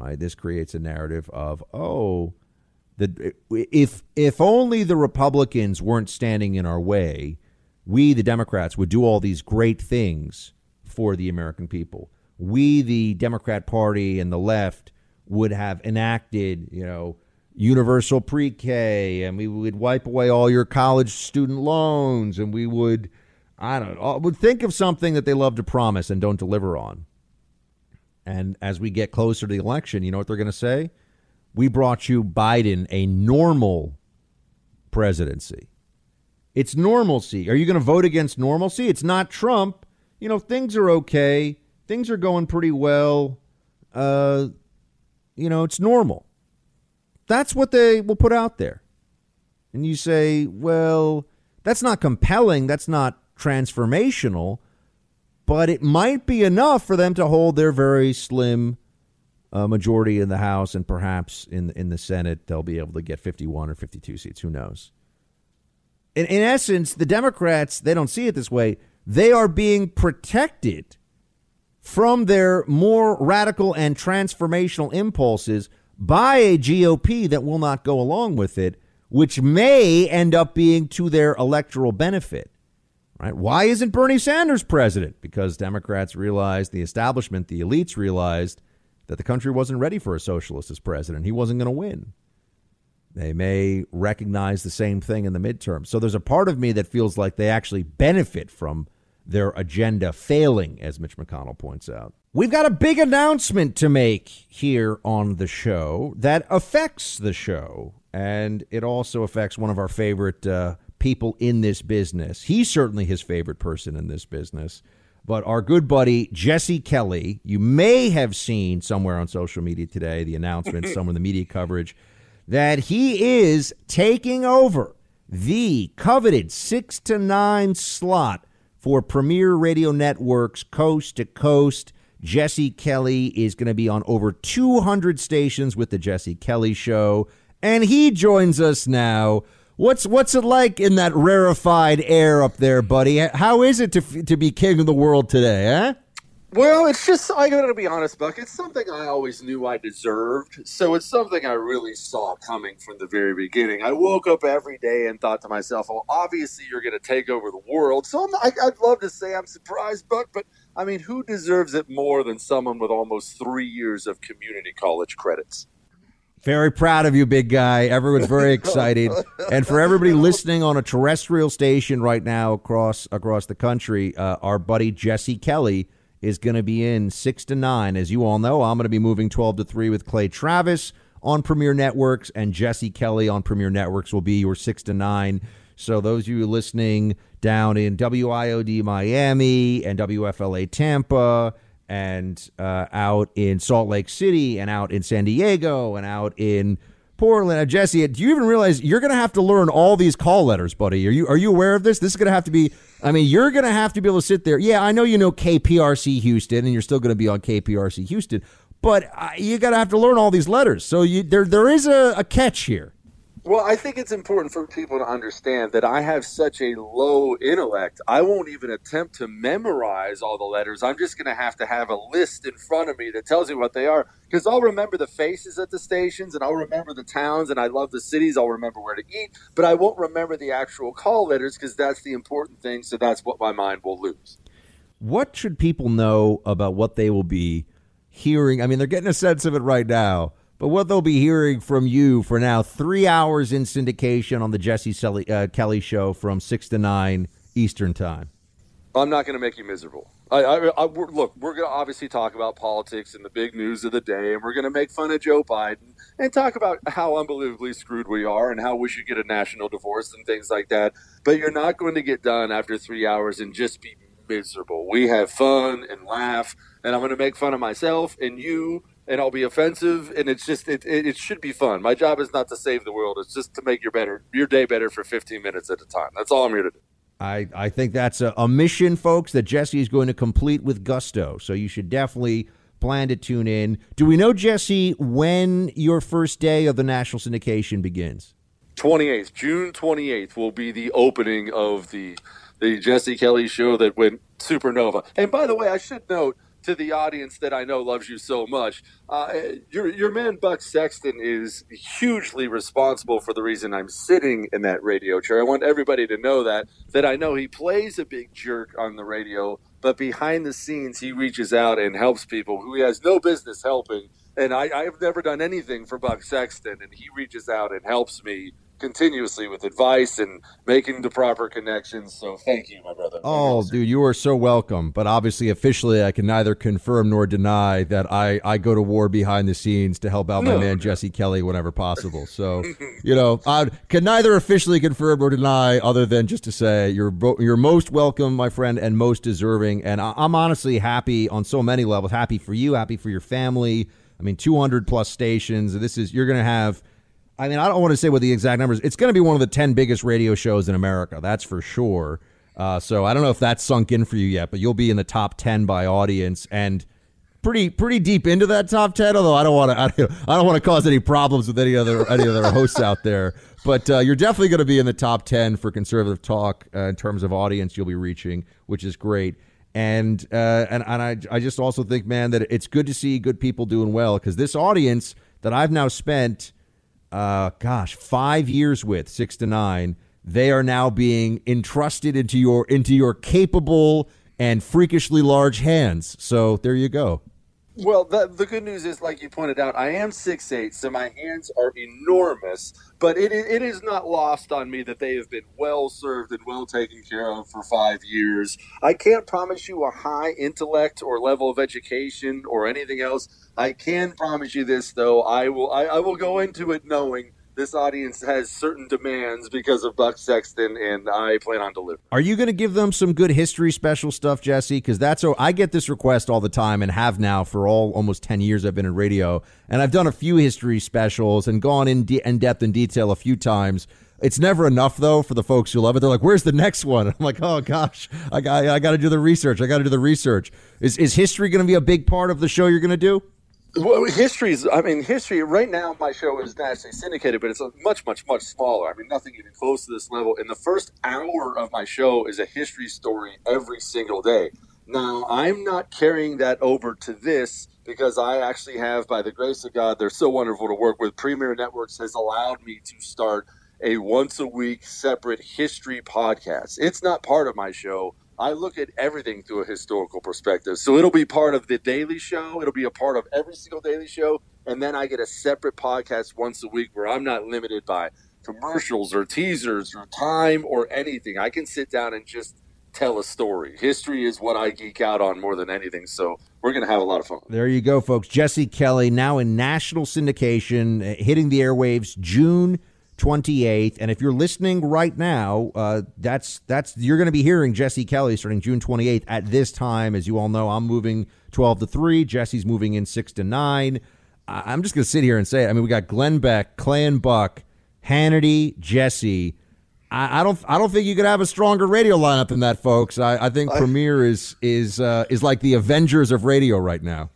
Right? This creates a narrative of, oh, the if if only the Republicans weren't standing in our way, we the Democrats would do all these great things for the American people. We the Democrat Party and the left would have enacted, you know, universal pre-K, and we would wipe away all your college student loans, and we would, I don't know, uh, would think of something that they love to promise and don't deliver on. And as we get closer to the election, you know what they're going to say? We brought you Biden a normal presidency. It's normalcy. Are you going to vote against normalcy? It's not Trump. You know, things are okay. Things are going pretty well. Uh, you know, it's normal. That's what they will put out there. And you say, well, that's not compelling. That's not transformational. But it might be enough for them to hold their very slim uh, majority in the House and perhaps in in the Senate they'll be able to get 51 or 52 seats. Who knows? In, in essence, the Democrats they don't see it this way. They are being protected from their more radical and transformational impulses by a GOP that will not go along with it, which may end up being to their electoral benefit. Right? Why isn't Bernie Sanders president? Because Democrats realized, the establishment, the elites realized that the country wasn't ready for a socialist as president. He wasn't going to win. They may recognize the same thing in the midterm. So there's a part of me that feels like they actually benefit from their agenda failing, as Mitch McConnell points out. We've got a big announcement to make here on the show that affects the show, and it also affects one of our favorite uh, people in this business. He's certainly his favorite person in this business. But our good buddy Jesse Kelly, you may have seen somewhere on social media today the announcement, some of the media coverage, that he is taking over the coveted six to nine slot for Premiere Radio Networks coast to coast Jesse Kelly is going to be on over 200 stations with the Jesse Kelly Show, and he joins us now. What's what's it like in that rarefied air up there, buddy? How is it to to be king of the world today, eh? Well, it's just I got to be honest, Buck. It's something I always knew I deserved, so it's something I really saw coming from the very beginning. I woke up every day and thought to myself, "Well, obviously you're going to take over the world." So I'm, I, I'd love to say I'm surprised, Buck, but I mean, who deserves it more than someone with almost three years of community college credits? Very proud of you, big guy. Everyone's very excited, and for everybody listening on a terrestrial station right now across across the country, uh, our buddy Jesse Kelly is going to be in 6 to 9. As you all know, I'm going to be moving 12 to 3 with Clay Travis on Premiere Networks, and Jesse Kelly on Premiere Networks will be your 6 to 9. So, those of you listening down in WIOD Miami and WFLA Tampa and uh, out in Salt Lake City and out in San Diego and out in Portland. Uh, Jesse, do you even realize you're going to have to learn all these call letters, buddy? Are you are you aware of this? This is going to have to be. I mean, you're going to have to be able to sit there. Yeah, I know you know KPRC Houston, and you're still going to be on KPRC Houston, but uh, you got to have to learn all these letters. So you, there there is a, a catch here. Well, I think it's important for people to understand that I have such a low intellect. I won't even attempt to memorize all the letters. I'm just going to have to have a list in front of me that tells me what they are because I'll remember the faces at the stations and I'll remember the towns and I love the cities. I'll remember where to eat, but I won't remember the actual call letters because that's the important thing. So that's what my mind will lose. What should people know about what they will be hearing? I mean, they're getting a sense of it right now but what they'll be hearing from you for now, three hours in syndication on the Jesse uh, Kelly show from 6 to 9 Eastern Time. I'm not going to make you miserable. I, I, I we're, look, we're going to obviously talk about politics and the big news of the day, and we're going to make fun of Joe Biden and talk about how unbelievably screwed we are and how we should get a national divorce and things like that. But you're not going to get done after three hours and just be miserable. We have fun and laugh, and I'm going to make fun of myself and you and I'll be offensive, and it's just it, it, it, should be fun. My job is not to save the world; it's just to make your better your day better for 15 minutes at a time. That's all I'm here to do. I, I think that's a, a mission, folks, that Jesse is going to complete with gusto. So you should definitely plan to tune in. Do we know, Jesse, when your first day of the national syndication begins? 28th, June 28th will be the opening of the the Jesse Kelly show that went supernova. And by the way, I should note to the audience that I know loves you so much. Uh, your your man Buck Sexton is hugely responsible for the reason I'm sitting in that radio chair. I want everybody to know that that I know he plays a big jerk on the radio, but behind the scenes he reaches out and helps people who he has no business helping. And I, I've never done anything for Buck Sexton, and he reaches out and helps me continuously with advice and making the proper connections. So thank you, my brother. Oh, dude, you are so welcome. But obviously, officially, I can neither confirm nor deny that I, I go to war behind the scenes to help out no. my man Jesse Kelly whenever possible. So, you know, I can neither officially confirm nor deny, other than just to say you're you're most welcome, my friend, and most deserving. And I'm honestly happy on so many levels. Happy for you. Happy for your family. I mean, 200 plus stations. This is you're going to have I mean, I don't want to say what the exact numbers. It's going to be one of the ten biggest radio shows in America. That's for sure. Uh, so I don't know if that's sunk in for you yet, but you'll be in the top ten by audience and pretty pretty deep into that top ten. Although I don't want to I don't, want to cause any problems with any other any other hosts out there. But uh, you're definitely going to be in the top ten for conservative talk uh, in terms of audience you'll be reaching, which is great. And uh, and and I I just also think, man, that it's good to see good people doing well because this audience that I've now spent uh, gosh, five years with six to nine, they are now being entrusted into your into your capable and freakishly large hands. So there you go. Well, the, the good news is, like you pointed out, I am six eight, so my hands are enormous. But it, it is not lost on me that they have been well served and well taken care of for five years. I can't promise you a high intellect or level of education or anything else. I can promise you this, though. I will I, I will go into it knowing this audience has certain demands because of Buck Sexton, and I plan on delivering. Are you going to give them some good history special stuff, Jesse? Because that's oh, I get this request all the time and have now for all almost ten years I've been in radio, and I've done a few history specials and gone in, de- in depth and detail a few times. It's never enough though for the folks who love it. They're like, "Where's the next one?" I'm like, "Oh gosh, I got I got to do the research. I got to do the research." Is is history going to be a big part of the show you're going to do? Well, history's. I mean, history. Right now, my show is nationally syndicated, but it's much, much, much smaller. I mean, nothing even close to this level. And the first hour of my show is a history story every single day. Now, I'm not carrying that over to this because I actually have, by the grace of God, they're so wonderful to work with. Premiere Networks has allowed me to start a once a week separate history podcast. It's not part of my show I look at everything through a historical perspective. So it'll be part of the daily show. It'll be a part of every single daily show. And then I get a separate podcast once a week where I'm not limited by commercials or teasers or time or anything. I can sit down and just tell a story. History is what I geek out on more than anything. So we're going to have a lot of fun. There you go, folks. Jesse Kelly now in national syndication, hitting the airwaves June 28th. And if you're listening right now, uh, that's that's you're going to be hearing Jesse Kelly starting June 28th at this time. As you all know, I'm moving 12 to three. Jesse's moving in six to nine. I- I'm just going to sit here and say it. I mean, we got Glenn Beck, Clay and Buck, Hannity, Jesse. I, I don't. I don't think you could have a stronger radio lineup than that, folks. I, I think Premiere is is uh, is like the Avengers of radio right now.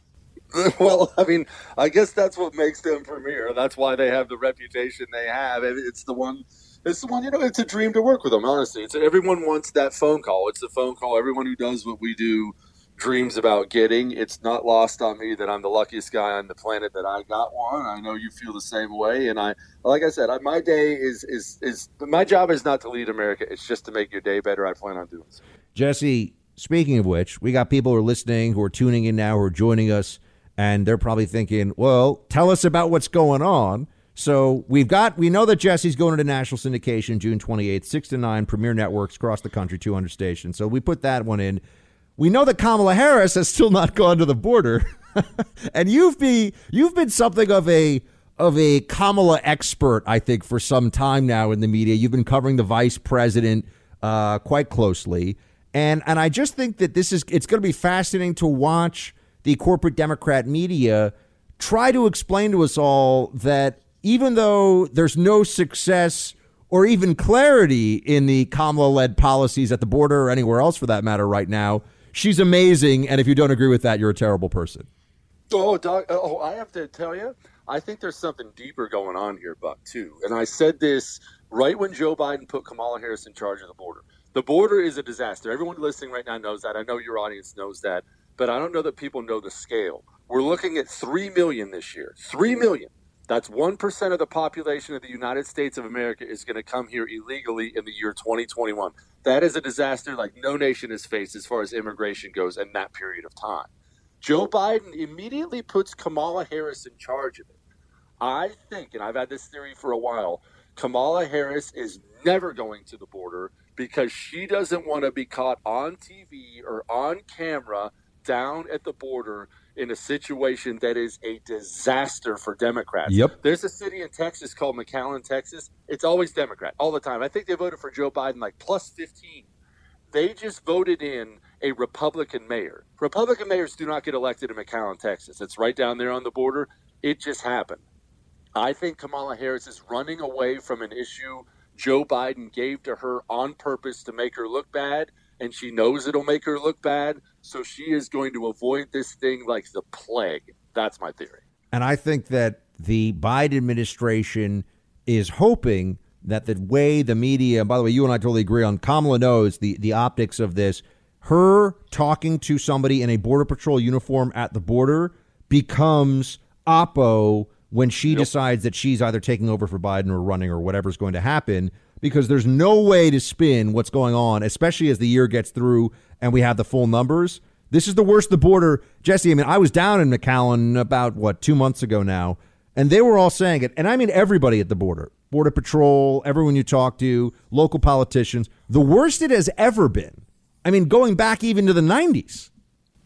well, I mean, I guess that's what makes them premier. That's why they have the reputation they have. It's the one. It's the one. You know, it's a dream to work with them. Honestly, it's everyone wants that phone call. It's the phone call. Everyone who does what we do dreams about getting. It's not lost on me that I'm the luckiest guy on the planet that I got one. I know you feel the same way, and I, like I said, I, my day is is is my job is not to lead America. It's just to make your day better. I plan on doing so. Jesse, speaking of which, we got people who are listening, who are tuning in now, who are joining us, and they're probably thinking, well, tell us about what's going on. So we've got, we know that Jesse's going into national syndication June 28th, 6 to 9, Premiere Networks across the country, 200 stations. So we put that one in. We know that Kamala Harris has still not gone to the border. and you've been, you've been something of a, of a Kamala expert, I think, for some time now in the media. You've been covering the vice president uh, quite closely. And, and I just think that this is, it's going to be fascinating to watch the corporate Democrat media try to explain to us all that even though there's no success or even clarity in the Kamala led policies at the border or anywhere else for that matter right now, she's amazing. And if you don't agree with that, you're a terrible person. Oh, Doc, oh, I have to tell you, I think there's something deeper going on here, Buck, too. And I said this right when Joe Biden put Kamala Harris in charge of the border. The border is a disaster. Everyone listening right now knows that. I know your audience knows that, but I don't know that people know the scale. We're looking at 3 million this year. 3 million. That's 1% of the population of the United States of America is going to come here illegally in the year 2021. That is a disaster like no nation has faced as far as immigration goes in that period of time. Joe Biden immediately puts Kamala Harris in charge of it. I think, and I've had this theory for a while, Kamala Harris is never going to the border because she doesn't want to be caught on TV or on camera down at the border in a situation that is a disaster for Democrats. Yep. There's a city in Texas called McAllen, Texas. It's always Democrat all the time. I think they voted for Joe Biden like plus 15. They just voted in a Republican mayor. Republican mayors do not get elected in McAllen, Texas. It's right down there on the border. It just happened. I think Kamala Harris is running away from an issue Joe Biden gave to her on purpose to make her look bad, and she knows it'll make her look bad. So she is going to avoid this thing like the plague. That's my theory. And I think that the Biden administration is hoping that the way the media, and by the way, you and I totally agree on Kamala knows the, the optics of this. Her talking to somebody in a Border Patrol uniform at the border becomes Oppo when she yep. decides that she's either taking over for Biden or running or whatever's going to happen, because there's no way to spin what's going on, especially as the year gets through and we have the full numbers. This is the worst the border. Jesse, I mean, I was down in McAllen about, what, two months ago now, and they were all saying it. And I mean, everybody at the border, Border Patrol, everyone you talk to, local politicians, the worst it has ever been. I mean, going back even to the 90s.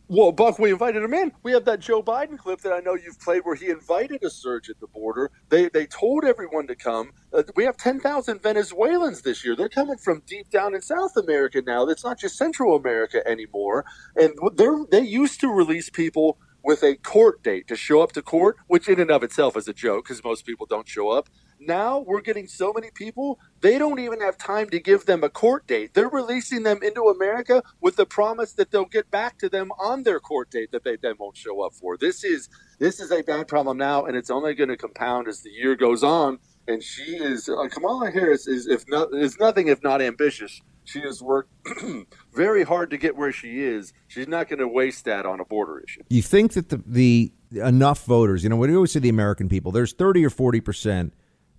Well, Buck, we invited him in. We have that Joe Biden clip that I know you've played where he invited a surge at the border. They they told everyone to come. Uh, we have 10,000 Venezuelans this year. They're coming from deep down in South America now. It's not just Central America anymore. And they they used to release people with a court date to show up to court, which in and of itself is a joke because most people don't show up. Now we're getting so many people, they don't even have time to give them a court date. They're releasing them into America with the promise that they'll get back to them on their court date that they then won't show up for. This is this is a bad problem now, and it's only going to compound as the year goes on. And she is uh, Kamala Harris is if not is nothing if not ambitious. She has worked very hard to get where she is. She's not going to waste that on a border issue. You think that the the enough voters, you know, when you always say the American people, there's 30 or 40 percent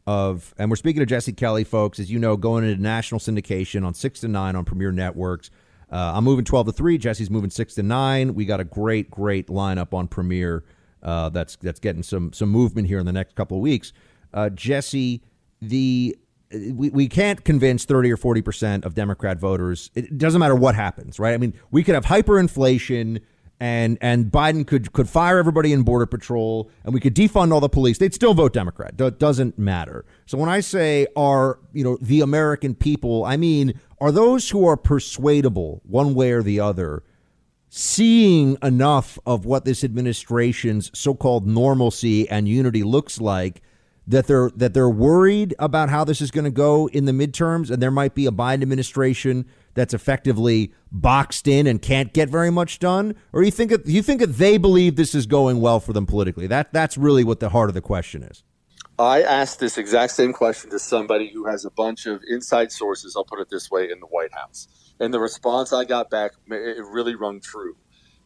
of, and we're speaking to Jesse Kelly, folks, as you know, going into national syndication on six to nine on Premiere Networks. Uh, I'm moving 12 to three. Jesse's moving six to nine. We got a great, great lineup on Premiere. Uh, that's that's getting some some movement here in the next couple of weeks. Uh, Jesse, the we, we can't convince 30 or 40 percent of Democrat voters. It doesn't matter what happens, right? I mean, we could have hyperinflation and and Biden could could fire everybody in border patrol and we could defund all the police. They'd still vote Democrat. It doesn't matter. So when I say are you know the American people, I mean are those who are persuadable one way or the other, seeing enough of what this administration's so-called normalcy and unity looks like that they're that they're worried about how this is going to go in the midterms and there might be a Biden administration that's effectively boxed in and can't get very much done? Or you think you think that they believe this is going well for them politically? That that's really what the heart of the question is. I asked this exact same question to somebody who has a bunch of inside sources I'll put it this way in the White House. And the response I got back it really rung true.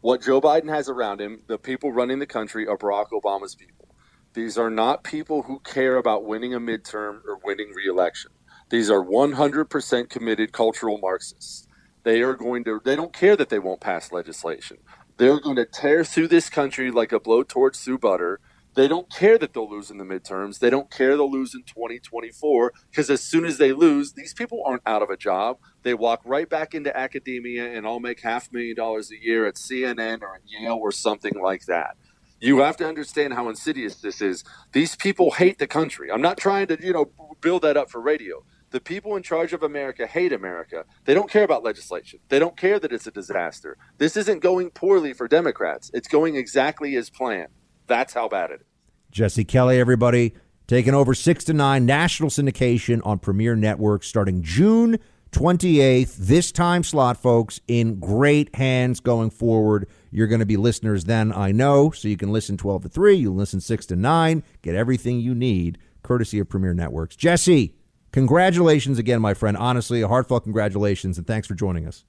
What Joe Biden has around him the people running the country are Barack Obama's people. These are not people who care about winning a midterm or winning reelection. These are 100% committed cultural Marxists. They are going to, they don't care that they won't pass legislation. They're going to tear through this country like a blowtorch through butter. They don't care that they'll lose in the midterms. They don't care they'll lose in 2024 because as soon as they lose, these people aren't out of a job. They walk right back into academia and I'll make half a million dollars a year at CNN or at Yale or something like that. You have to understand how insidious this is. These people hate the country. I'm not trying to, you know, build that up for radio. The people in charge of America hate America. They don't care about legislation. They don't care that it's a disaster. This isn't going poorly for Democrats. It's going exactly as planned. That's how bad it is. Jesse Kelly, everybody, taking over 6 to 9 national syndication on Premiere Network starting June 28th. This time slot, folks, in great hands going forward. You're going to be listeners then, I know, so you can listen 12 to 3, you listen 6 to 9, get everything you need, courtesy of Premiere Networks. Jesse, congratulations again, my friend. Honestly, a heartfelt congratulations, and thanks for joining us.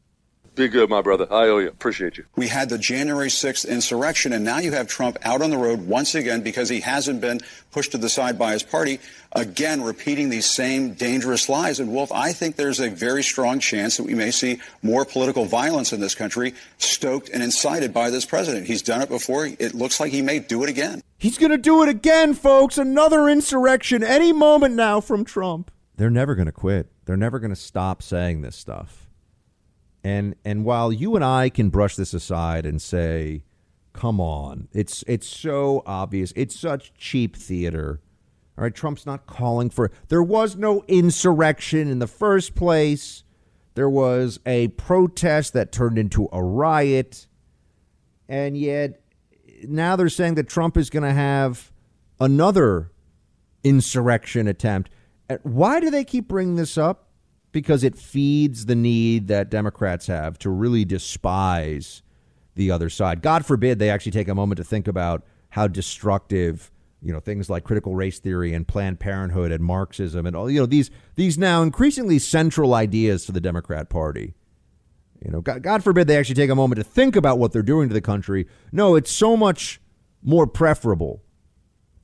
Be good, my brother. I owe you. Appreciate you. We had the January 6th insurrection, and now you have Trump out on the road once again because he hasn't been pushed to the side by his party, again repeating these same dangerous lies. And Wolf, I think there's a very strong chance that we may see more political violence in this country stoked and incited by this president. He's done it before. It looks like he may do it again. He's going to do it again, folks. Another insurrection any moment now from Trump. They're never going to quit. They're never going to stop saying this stuff. And and while you and I can brush this aside and say, "Come on, it's it's so obvious. It's such cheap theater." All right, Trump's not calling for. There was no insurrection in the first place. There was a protest that turned into a riot. And yet now they're saying that Trump is going to have another insurrection attempt. Why do they keep bringing this up? because it feeds the need that Democrats have to really despise the other side. God forbid they actually take a moment to think about how destructive, you know, things like critical race theory and Planned Parenthood and Marxism and all, you know, these these now increasingly central ideas to the Democrat Party. You know, God, God forbid they actually take a moment to think about what they're doing to the country. No, it's so much more preferable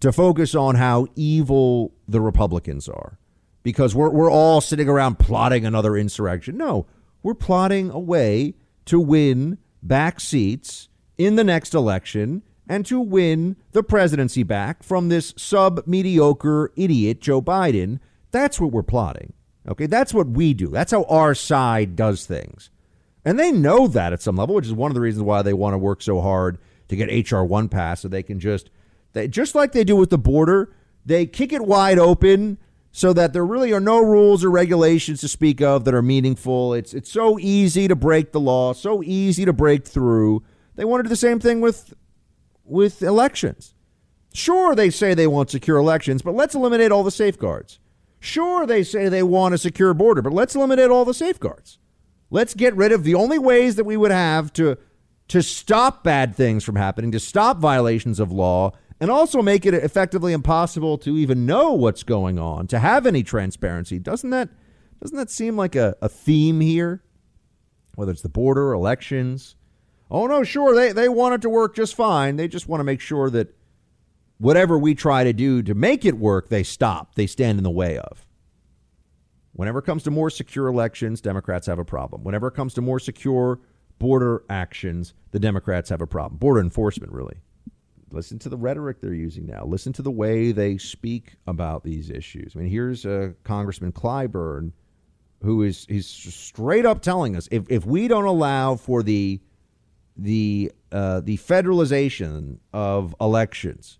to focus on how evil the Republicans are because we're, we're all sitting around plotting another insurrection. No, we're plotting a way to win back seats in the next election and to win the presidency back from this sub mediocre idiot, Joe Biden. That's what we're plotting. Okay, that's what we do. That's how our side does things. And they know that at some level, which is one of the reasons why they want to work so hard to get HR 1 passed so they can just, they, just like they do with the border, they kick it wide open so that there really are no rules or regulations to speak of that are meaningful. It's it's so easy to break the law, so easy to break through. They want to do the same thing with with elections. Sure, they say they want secure elections, but let's eliminate all the safeguards. Sure, they say they want a secure border, but let's eliminate all the safeguards. Let's get rid of the only ways that we would have to to stop bad things from happening, to stop violations of law, and also make it effectively impossible to even know what's going on, to have any transparency. Doesn't that doesn't that seem like a, a theme here? Whether it's the border, elections. Oh no, sure, they, they want it to work just fine. They just want to make sure that whatever we try to do to make it work, they stop, they stand in the way of. Whenever it comes to more secure elections, Democrats have a problem. Whenever it comes to more secure border actions, the Democrats have a problem. Border enforcement, really listen to the rhetoric they're using now. Listen to the way they speak about these issues. I mean, here's uh, Congressman Clyburn, who is he's straight up telling us if, if we don't allow for the the uh, the federalization of elections,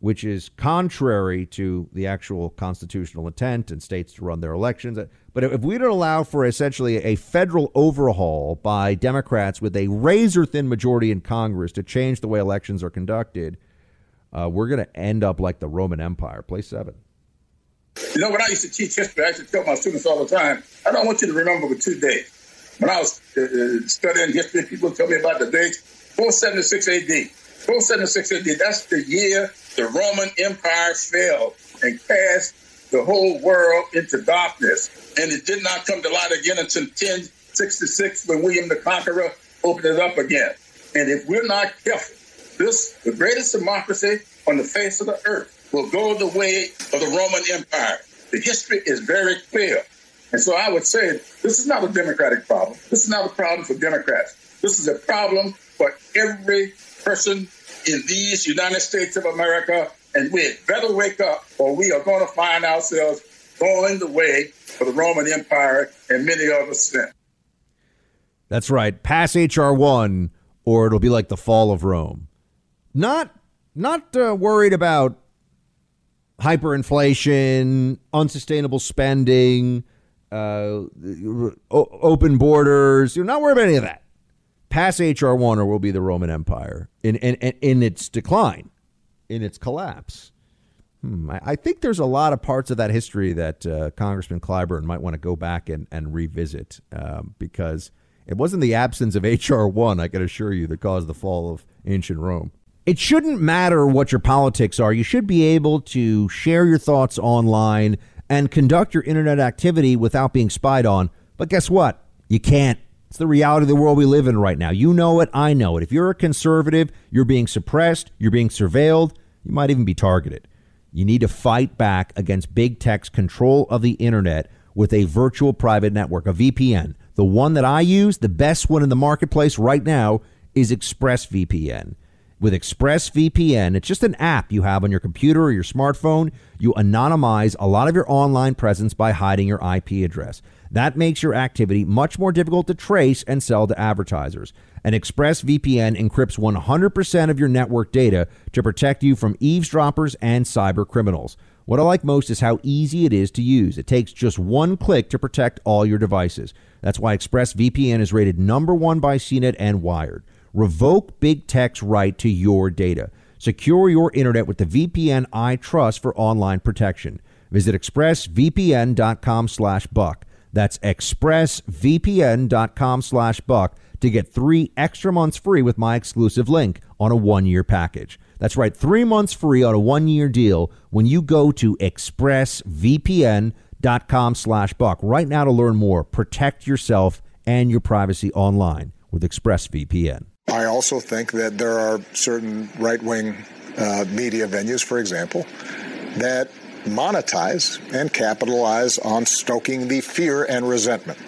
which is contrary to the actual constitutional intent and states to run their elections. But if we don't allow for essentially a federal overhaul by Democrats with a razor thin majority in Congress to change the way elections are conducted, uh, we're going to end up like the Roman Empire. Play seven. You know, when I used to teach history, I used to tell my students all the time, I don't want you to remember the two days. When I was uh, studying history, people tell me about the dates 476 AD. 476 AD, that's the year the Roman Empire fell and cast the whole world into darkness. And it did not come to light again until 1066 when William the Conqueror opened it up again. And if we're not careful, this, the greatest democracy on the face of the earth, will go the way of the Roman Empire. The history is very clear. And so I would say this is not a Democratic problem. This is not a problem for Democrats. This is a problem for every person in these United States of America, and we better wake up or we are going to find ourselves going the way of the Roman Empire and many others since. That's right. Pass HR one, or it'll be like the fall of Rome. Not not uh, worried about hyperinflation, unsustainable spending, uh, open borders. You're not worried about any of that. Pass H.R. 1 or will be the Roman Empire in, in, in its decline, in its collapse. Hmm, I, I, think there's a lot of parts of that history that uh, Congressman Clyburn might want to go back and, and revisit um, because it wasn't the absence of H.R. 1, I can assure you, that caused the fall of ancient Rome. It shouldn't matter what your politics are. You should be able to share your thoughts online and conduct your internet activity without being spied on. But guess what? You can't. It's the reality of the world we live in right now. You know it, I know it. If you're a conservative, you're being suppressed, you're being surveilled, you might even be targeted. You need to fight back against big tech's control of the internet with a virtual private network, a VPN. The one that I use, the best one in the marketplace right now, is ExpressVPN. With ExpressVPN, it's just an app you have on your computer or your smartphone. You anonymize a lot of your online presence by hiding your IP address. That makes your activity much more difficult to trace and sell to advertisers. And ExpressVPN encrypts 100% of your network data to protect you from eavesdroppers and cyber criminals. What I like most is how easy it is to use. It takes just one click to protect all your devices. That's why ExpressVPN is rated number one by CNET and Wired. Revoke big tech's right to your data. Secure your internet with the VPN I trust for online protection. Visit expressvpn.com slash buck. That's expressvpn.com slash buck to get three extra months free with my exclusive link on a one-year package. That's right, three months free on a one-year deal when you go to expressvpn.com slash buck right now to learn more. Protect yourself and your privacy online with ExpressVPN. I also think that there are certain right-wing uh, media venues, for example, that monetize and capitalize on stoking the fear and resentment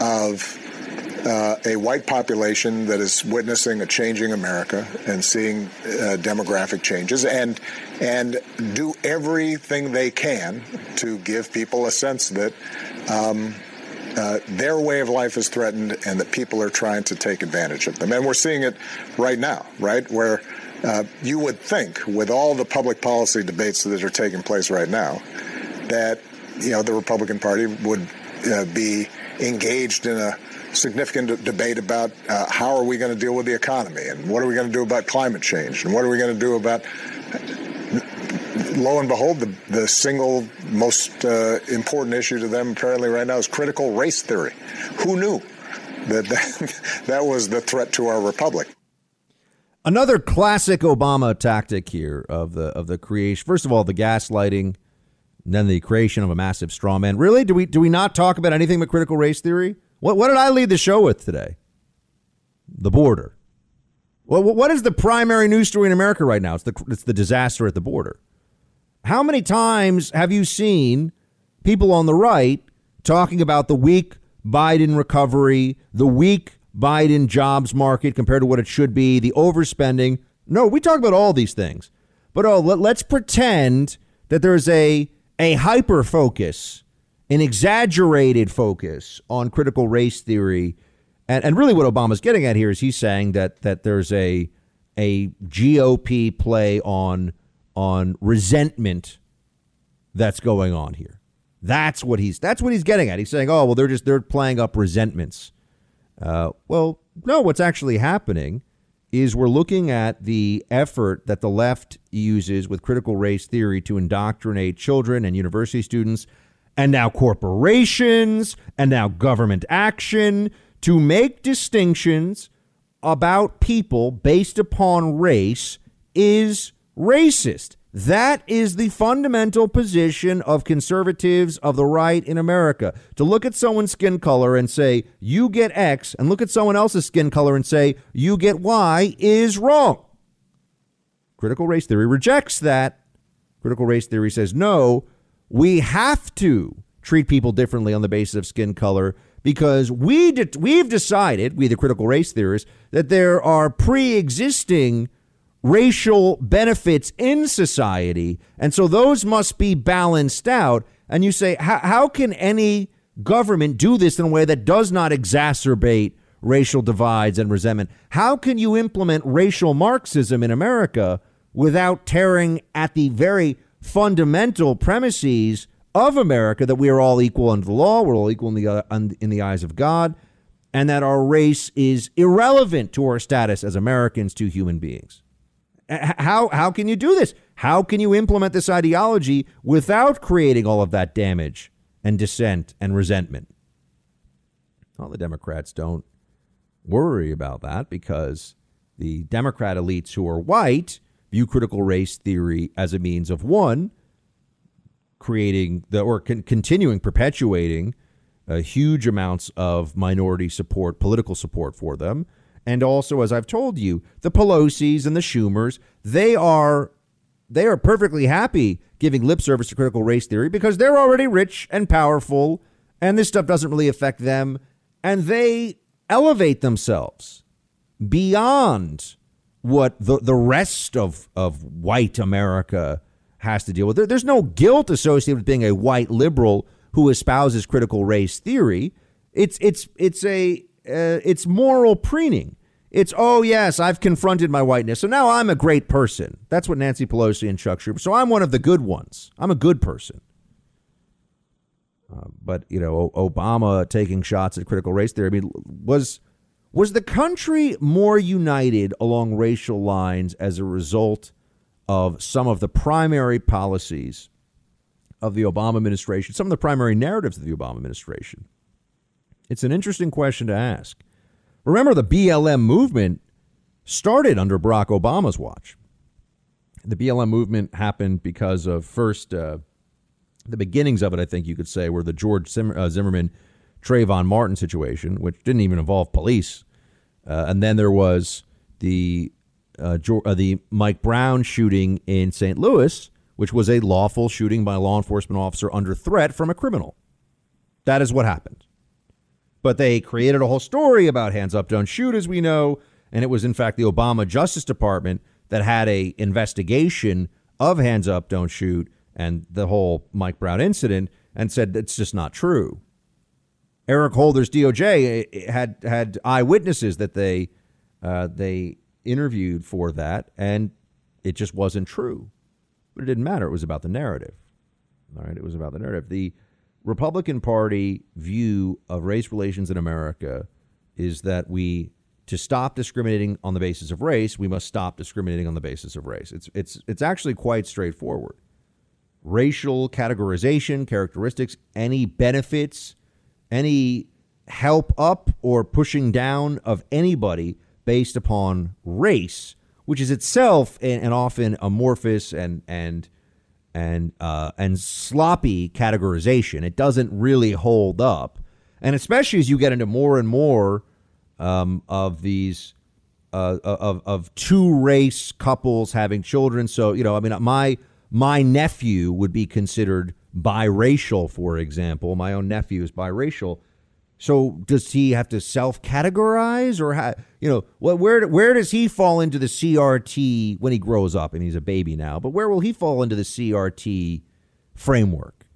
of uh, a white population that is witnessing a changing America and seeing uh, demographic changes, and and do everything they can to give people a sense that. Um, uh, their way of life is threatened and that people are trying to take advantage of them. And we're seeing it right now, right? Where uh, you would think, with all the public policy debates that are taking place right now, that you know the Republican Party would uh, be engaged in a significant debate about uh, how are we going to deal with the economy and what are we going to do about climate change and what are we going to do about lo and behold, the, the single most uh, important issue to them apparently right now is critical race theory. Who knew that that, that was the threat to our republic? Another classic Obama tactic here of the of the creation. First of all, the gaslighting, then the creation of a massive straw man. Really, do we do we not talk about anything but critical race theory? What what did I lead the show with today? The border. Well, what is the primary news story in America right now? It's the it's the disaster at the border. How many times have you seen people on the right talking about the weak Biden recovery, the weak Biden jobs market compared to what it should be, the overspending. No, we talk about all these things. But oh, let, let's pretend that there's a a hyper focus, an exaggerated focus on critical race theory. And, and really what Obama's getting at here is he's saying that that there's a a GOP play on on resentment that's going on here. That's what he's that's what he's getting at. He's saying, "Oh, well, they're just they're playing up resentments." Uh, well, no, what's actually happening is we're looking at the effort that the left uses with critical race theory to indoctrinate children and university students, and now corporations, and now government action to make distinctions about people based upon race is racist. That is the fundamental position of conservatives of the right in America. To look at someone's skin color and say, you get X, and look at someone else's skin color and say, you get Y, is wrong. Critical race theory rejects that. Critical race theory says, no, we have to treat people differently on the basis of skin color because we de- we've decided, we the critical race theorists, that there are pre existing racial benefits in society. And so those must be balanced out. And you say, how, can any government do this in a way that does not exacerbate racial divides and resentment? How can you implement racial Marxism in America without tearing at the very fundamental premises of America that we are all equal under the law, we're all equal in the, uh, in the eyes of God, and that our race is irrelevant to our status as Americans, to human beings? How how can you do this? How can you implement this ideology without creating all of that damage and dissent and resentment? Well, the Democrats don't worry about that because the Democrat elites who are white view critical race theory as a means of one creating the or con- continuing perpetuating uh, huge amounts of minority support, political support for them, and also, as I've told you, the Pelosi's and the Schumers, they are they are perfectly happy giving lip service to critical race theory because they're already rich and powerful, and this stuff doesn't really affect them, and they elevate themselves beyond what the the rest of of white America has to deal with. There, there's no guilt associated with being a white liberal who espouses critical race theory. It's it's it's a uh, it's moral preening. It's, oh, yes, I've confronted my whiteness. So now I'm a great person. That's what Nancy Pelosi and Chuck Schumer. So I'm one of the good ones. I'm a good person. Uh, but, you know, Obama taking shots at critical race theory, I mean, was was the country more united along racial lines as a result of some of the primary policies of the Obama administration, some of the primary narratives of the Obama administration? It's an interesting question to ask. Remember, the BLM movement started under Barack Obama's watch. The BLM movement happened because of first uh, the beginnings of it, I think you could say, were the George uh, Zimmerman, Trayvon Martin situation, which didn't even involve police, uh, and then there was the uh, uh, the Mike Brown shooting in St. Louis, which was a lawful shooting by a law enforcement officer under threat from a criminal. That is what happened. But they created a whole story about hands up, don't shoot, as we know. And it was, in fact, the Obama Justice Department that had a investigation of hands up, don't shoot, and the whole Mike Brown incident, and said it's just not true. Eric Holder's DOJ eh, had had eyewitnesses that they uh, they interviewed for that, and it just wasn't true. But it didn't matter. It was about the narrative. All right, it was about the narrative. The Republican Party view of race relations in America is that we to stop discriminating on the basis of race, we must stop discriminating on the basis of race. It's it's it's actually quite straightforward. Racial categorization, characteristics, any benefits, any help up or pushing down of anybody based upon race, which is itself an, an often amorphous and and and uh, and sloppy categorization. It doesn't really hold up, and especially as you get into more and more um, of these uh, of of two race couples having children. So you know, I mean, my my nephew would be considered biracial, for example. My own nephew is biracial. So does he have to self-categorize, or how, you know, where where does he fall into the CRT when he grows up and he's a baby now? But where will he fall into the CRT framework?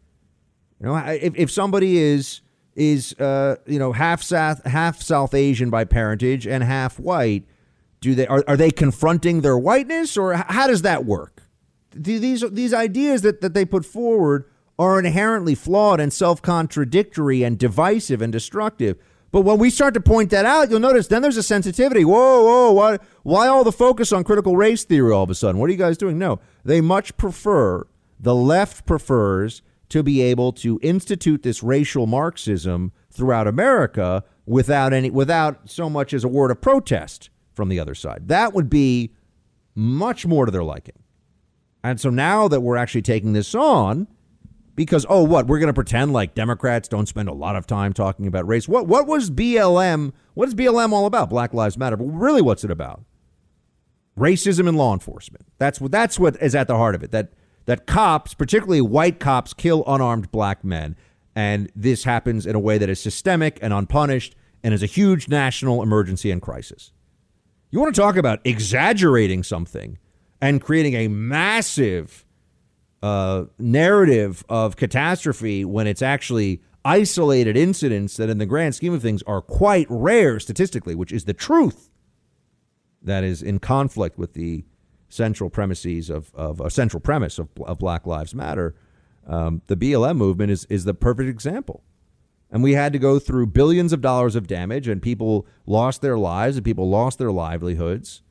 You know, if if somebody is is uh, you know half South half South Asian by parentage and half white, do they are, are they confronting their whiteness, or how does that work? These these ideas that that they put forward are inherently flawed and self contradictory and divisive and destructive. But when we start to point that out, you'll notice then there's a sensitivity. Whoa, whoa, why, why all the focus on critical race theory all of a sudden? What are you guys doing? No, they much prefer, the left prefers to be able to institute this racial Marxism throughout America without any, without so much as a word of protest from the other side. That would be much more to their liking. And so now that we're actually taking this on, because oh what we're going to pretend like Democrats don't spend a lot of time talking about race. What what was BLM? What is BLM all about? Black Lives Matter. But really, what's it about? Racism in law enforcement. That's what that's what is at the heart of it. That that cops, particularly white cops, kill unarmed black men, and this happens in a way that is systemic and unpunished, and is a huge national emergency and crisis. You want to talk about exaggerating something and creating a massive uh, narrative of catastrophe when it's actually isolated incidents that, in the grand scheme of things, are quite rare statistically, which is the truth that is in conflict with the central premises of, of a central premise of, of Black Lives Matter. Um, the BLM movement is, is the perfect example. And we had to go through billions of dollars of damage, and people lost their lives, and people lost their livelihoods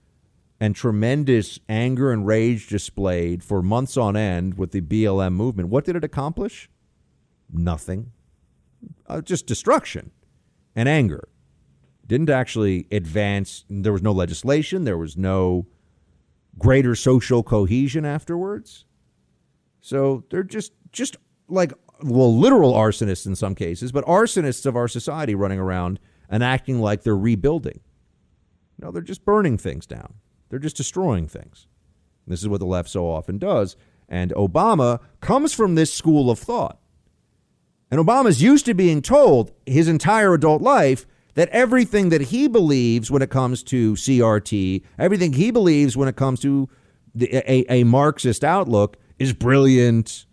and tremendous anger and rage displayed for months on end with the BLM movement. What did it accomplish? Nothing. Uh, just destruction and anger. Didn't actually advance. There was no legislation. There was no greater social cohesion afterwards. So they're just just like well, literal arsonists in some cases, but arsonists of our society running around and acting like they're rebuilding. No, they're just burning things down. They're just destroying things. This is what the left so often does. And Obama comes from this school of thought. And Obama's used to being told his entire adult life that everything that he believes when it comes to CRT, everything he believes when it comes to the, a, a Marxist outlook is brilliant.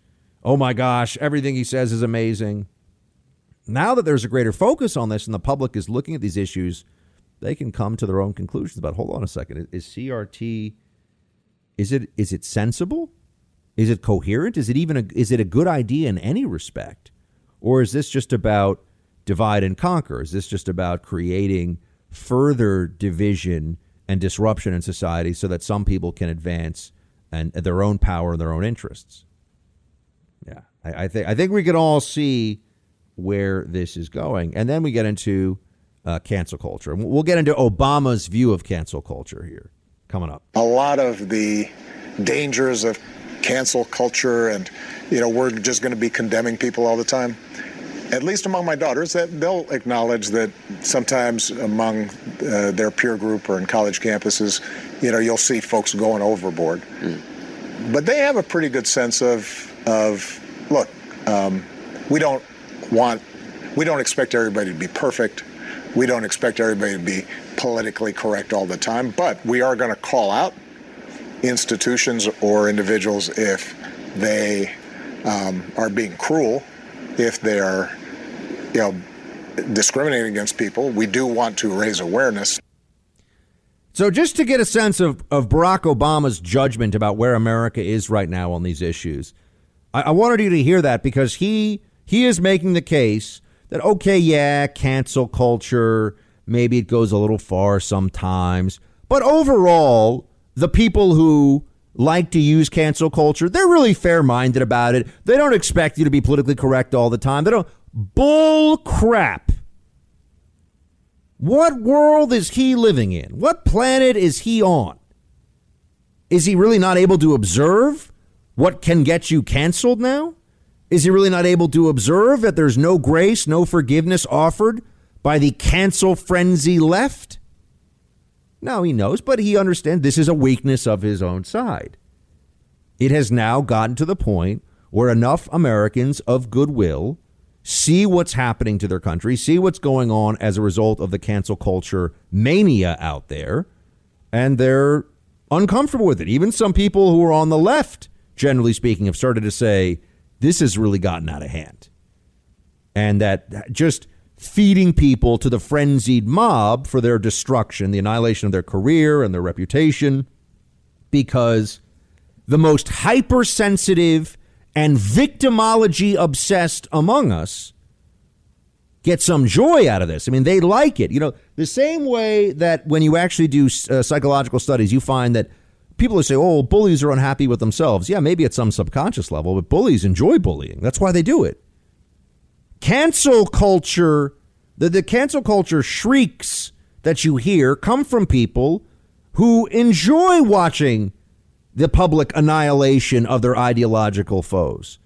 Oh my gosh, everything he says is amazing. Now that there's a greater focus on this and the public is looking at these issues they can come to their own conclusions about hold on a second is CRT is it is it sensible? Is it coherent? Is it even a, is it a good idea in any respect? Or is this just about divide and conquer? Is this just about creating further division and disruption in society so that some people can advance and uh, their own power and their own interests? Yeah I, I think I think we can all see where this is going. And then we get into uh, cancel culture. And we'll get into Obama's view of cancel culture here coming up. A lot of the dangers of cancel culture and, you know, we're just going to be condemning people all the time. At least among my daughters, that they'll acknowledge that sometimes among uh, their peer group or in college campuses, you know, you'll see folks going overboard. Mm. But they have a pretty good sense of, of look, um, we don't want, we don't expect everybody to be perfect. We don't expect everybody to be politically correct all the time, but we are going to call out institutions or individuals if they um, are being cruel, if they are, you know, discriminating against people. We do want to raise awareness. So, just to get a sense of, of Barack Obama's judgment about where America is right now on these issues, I, I wanted you to hear that because he he is making the case that, okay, yeah, cancel culture, maybe it goes a little far sometimes. But overall, the people who like to use cancel culture, they're really fair minded about it. They don't expect you to be politically correct all the time. They don't. Bull crap. What world is he living in? What planet is he on? Is he really not able to observe what can get you canceled now? Is he really not able to observe that there's no grace, no forgiveness offered by the cancel frenzy left? No, he knows, but he understands this is a weakness of his own side. It has now gotten to the point where enough Americans of goodwill see what's happening to their country, see what's going on as a result of the cancel culture mania out there, and they're uncomfortable with it. Even some people who are on the left, generally speaking, have started to say this has really gotten out of hand. And that just feeding people to the frenzied mob for their destruction, the annihilation of their career and their reputation, because the most hypersensitive and victimology obsessed among us get some joy out of this. I mean, they like it. You know, the same way that when you actually do uh, psychological studies, you find that people who say, oh, bullies are unhappy with themselves. Yeah, maybe at some subconscious level, but bullies enjoy bullying. That's why they do it. Cancel culture, the, the cancel culture shrieks that you hear come from people who enjoy watching the public annihilation of their ideological foes,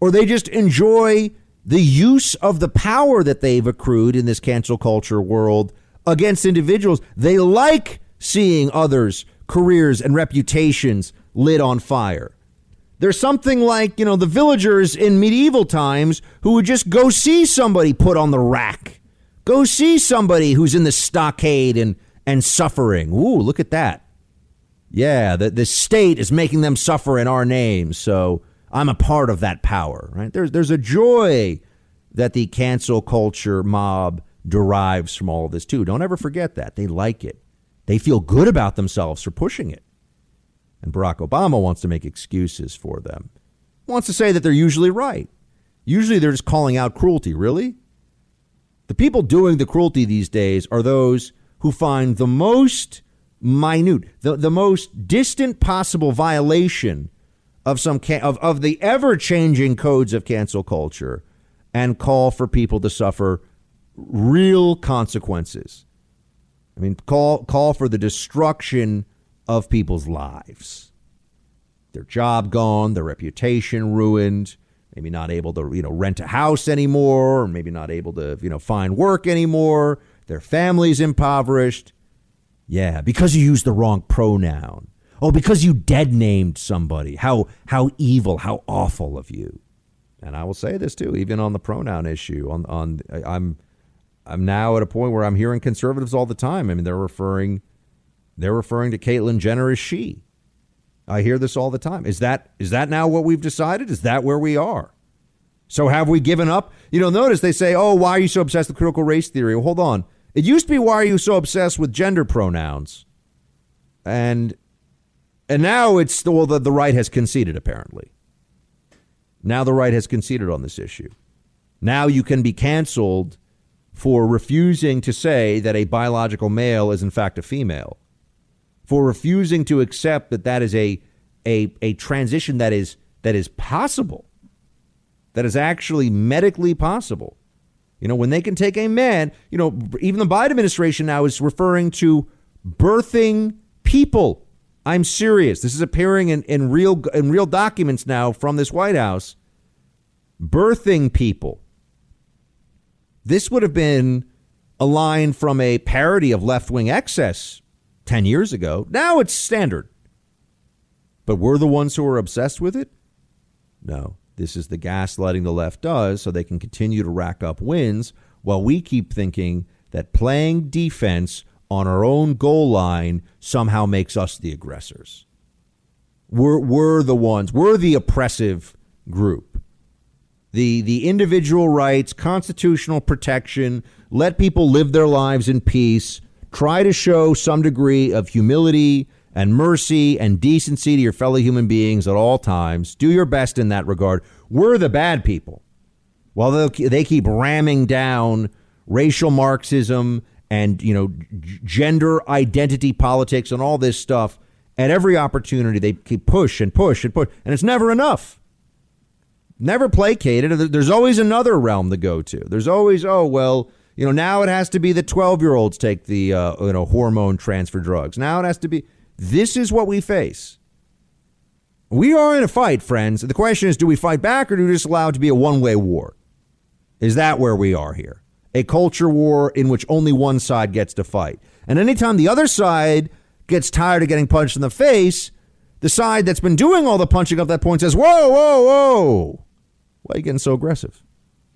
or they just enjoy the use of the power that they've accrued in this cancel culture world against individuals. They like seeing others' careers and reputations lit on fire. There's something like, you know, the villagers in medieval times who would just go see somebody put on the rack. Go see somebody who's in the stockade and, and suffering. Ooh, look at that. Yeah, the, the state is making them suffer in our name. So I'm a part of that power, right? There's, there's a joy that the cancel culture mob derives from all of this, too. Don't ever forget that. They like it, they feel good about themselves for pushing it. And Barack Obama wants to make excuses for them, wants to say that they're usually right. Usually they're just calling out cruelty. Really? The people doing the cruelty these days are those who find the most minute, the, the most distant possible violation of some can- of, of the ever changing codes of cancel culture and call for people to suffer real consequences. I mean, call call for the destruction of people's lives. Their job gone, their reputation ruined, maybe not able to, you know, rent a house anymore, or maybe not able to, you know, find work anymore, their families impoverished. Yeah, because you used the wrong pronoun. Oh, because you dead named somebody. How how evil, how awful of you. And I will say this too, even on the pronoun issue. On on I'm I'm now at a point where I'm hearing conservatives all the time. I mean, they're referring they're referring to Caitlyn Jenner as she. I hear this all the time. Is that is that now what we've decided? Is that where we are? So have we given up? You know, notice they say, "Oh, why are you so obsessed with critical race theory?" Well, hold on. It used to be why are you so obsessed with gender pronouns? And and now it's well the, the right has conceded apparently. Now the right has conceded on this issue. Now you can be canceled for refusing to say that a biological male is in fact a female. For refusing to accept that that is a a, a transition that is that is possible. That is actually medically possible. You know, when they can take a man, you know, even the Biden administration now is referring to birthing people. I'm serious. This is appearing in, in real in real documents now from this White House. Birthing people. This would have been a line from a parody of left wing excess 10 years ago. Now it's standard. But we're the ones who are obsessed with it? No. This is the gaslighting the left does so they can continue to rack up wins while we keep thinking that playing defense on our own goal line somehow makes us the aggressors. We're, we're the ones, we're the oppressive group. The, the individual rights, constitutional protection, let people live their lives in peace, try to show some degree of humility and mercy and decency to your fellow human beings at all times. Do your best in that regard. We're the bad people. While they keep ramming down racial Marxism and you know gender identity politics and all this stuff at every opportunity, they keep push and push and push, and it's never enough. Never placated. There's always another realm to go to. There's always oh well you know now it has to be the 12 year olds take the uh, you know hormone transfer drugs. Now it has to be this is what we face. We are in a fight, friends. The question is do we fight back or do we just allow it to be a one way war? Is that where we are here? A culture war in which only one side gets to fight. And anytime the other side gets tired of getting punched in the face, the side that's been doing all the punching up that point says, Whoa, whoa, whoa. Why are you getting so aggressive?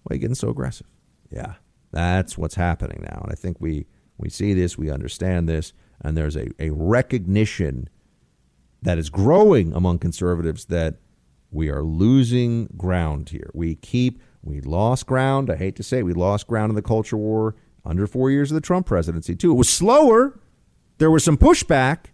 Why are you getting so aggressive? Yeah, that's what's happening now. And I think we, we see this, we understand this, and there's a, a recognition that is growing among conservatives that we are losing ground here. We keep, we lost ground. I hate to say we lost ground in the culture war under four years of the Trump presidency, too. It was slower. There was some pushback.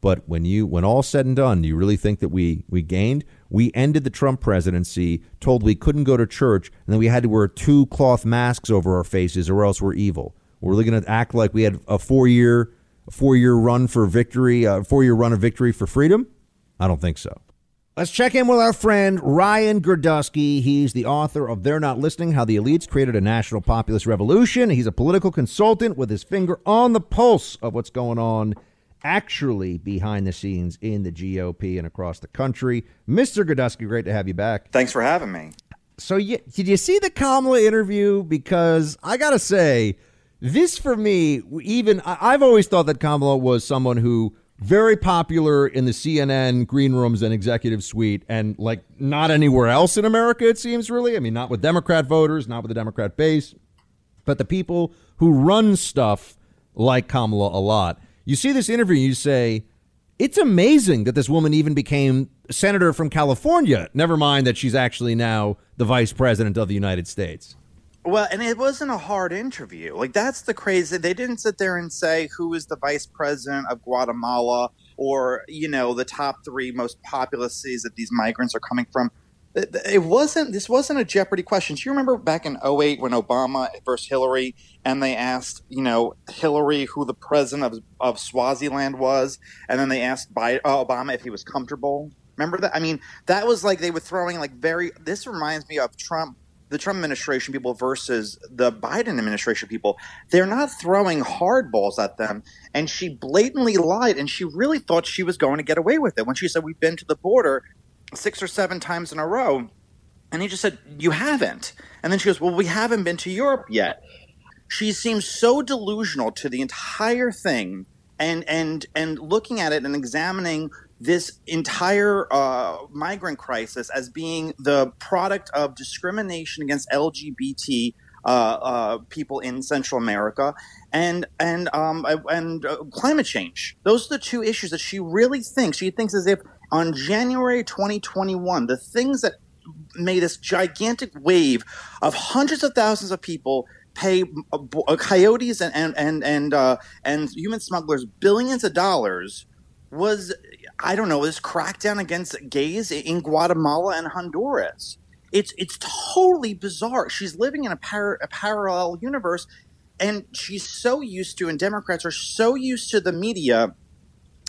But when you when all said and done, do you really think that we we gained? We ended the Trump presidency, told we couldn't go to church, and then we had to wear two cloth masks over our faces, or else we're evil. We're really going to act like we had a four year four year run for victory, a four year run of victory for freedom? I don't think so. Let's check in with our friend Ryan Girdusky. He's the author of They're Not Listening How the Elites Created a National Populist Revolution. He's a political consultant with his finger on the pulse of what's going on actually behind the scenes in the GOP and across the country. Mr. Girdusky, great to have you back. Thanks for having me. So, you, did you see the Kamala interview? Because I got to say, this for me, even I've always thought that Kamala was someone who very popular in the CNN green rooms and executive suite, and like not anywhere else in America, it seems really. I mean, not with Democrat voters, not with the Democrat base, but the people who run stuff like Kamala a lot. You see this interview, you say, it's amazing that this woman even became senator from California. Never mind that she's actually now the vice president of the United States. Well, and it wasn't a hard interview. Like that's the crazy. They didn't sit there and say who is the vice president of Guatemala or you know the top three most populous cities that these migrants are coming from. It wasn't. This wasn't a Jeopardy question. Do you remember back in 08 when Obama versus Hillary, and they asked, you know, Hillary who the president of, of Swaziland was, and then they asked by, uh, Obama if he was comfortable. Remember that? I mean, that was like they were throwing like very. This reminds me of Trump the Trump administration people versus the Biden administration people, they're not throwing hardballs at them. And she blatantly lied, and she really thought she was going to get away with it when she said, We've been to the border six or seven times in a row. And he just said, You haven't. And then she goes, Well, we haven't been to Europe yet. She seems so delusional to the entire thing and and and looking at it and examining this entire uh, migrant crisis as being the product of discrimination against LGBT uh, uh, people in Central America and and um, and uh, climate change. Those are the two issues that she really thinks. She thinks as if on January 2021, the things that made this gigantic wave of hundreds of thousands of people pay uh, uh, coyotes and and and and, and human smugglers billions of dollars was I don't know this crackdown against gays in Guatemala and Honduras. It's it's totally bizarre. She's living in a, par- a parallel universe, and she's so used to, and Democrats are so used to the media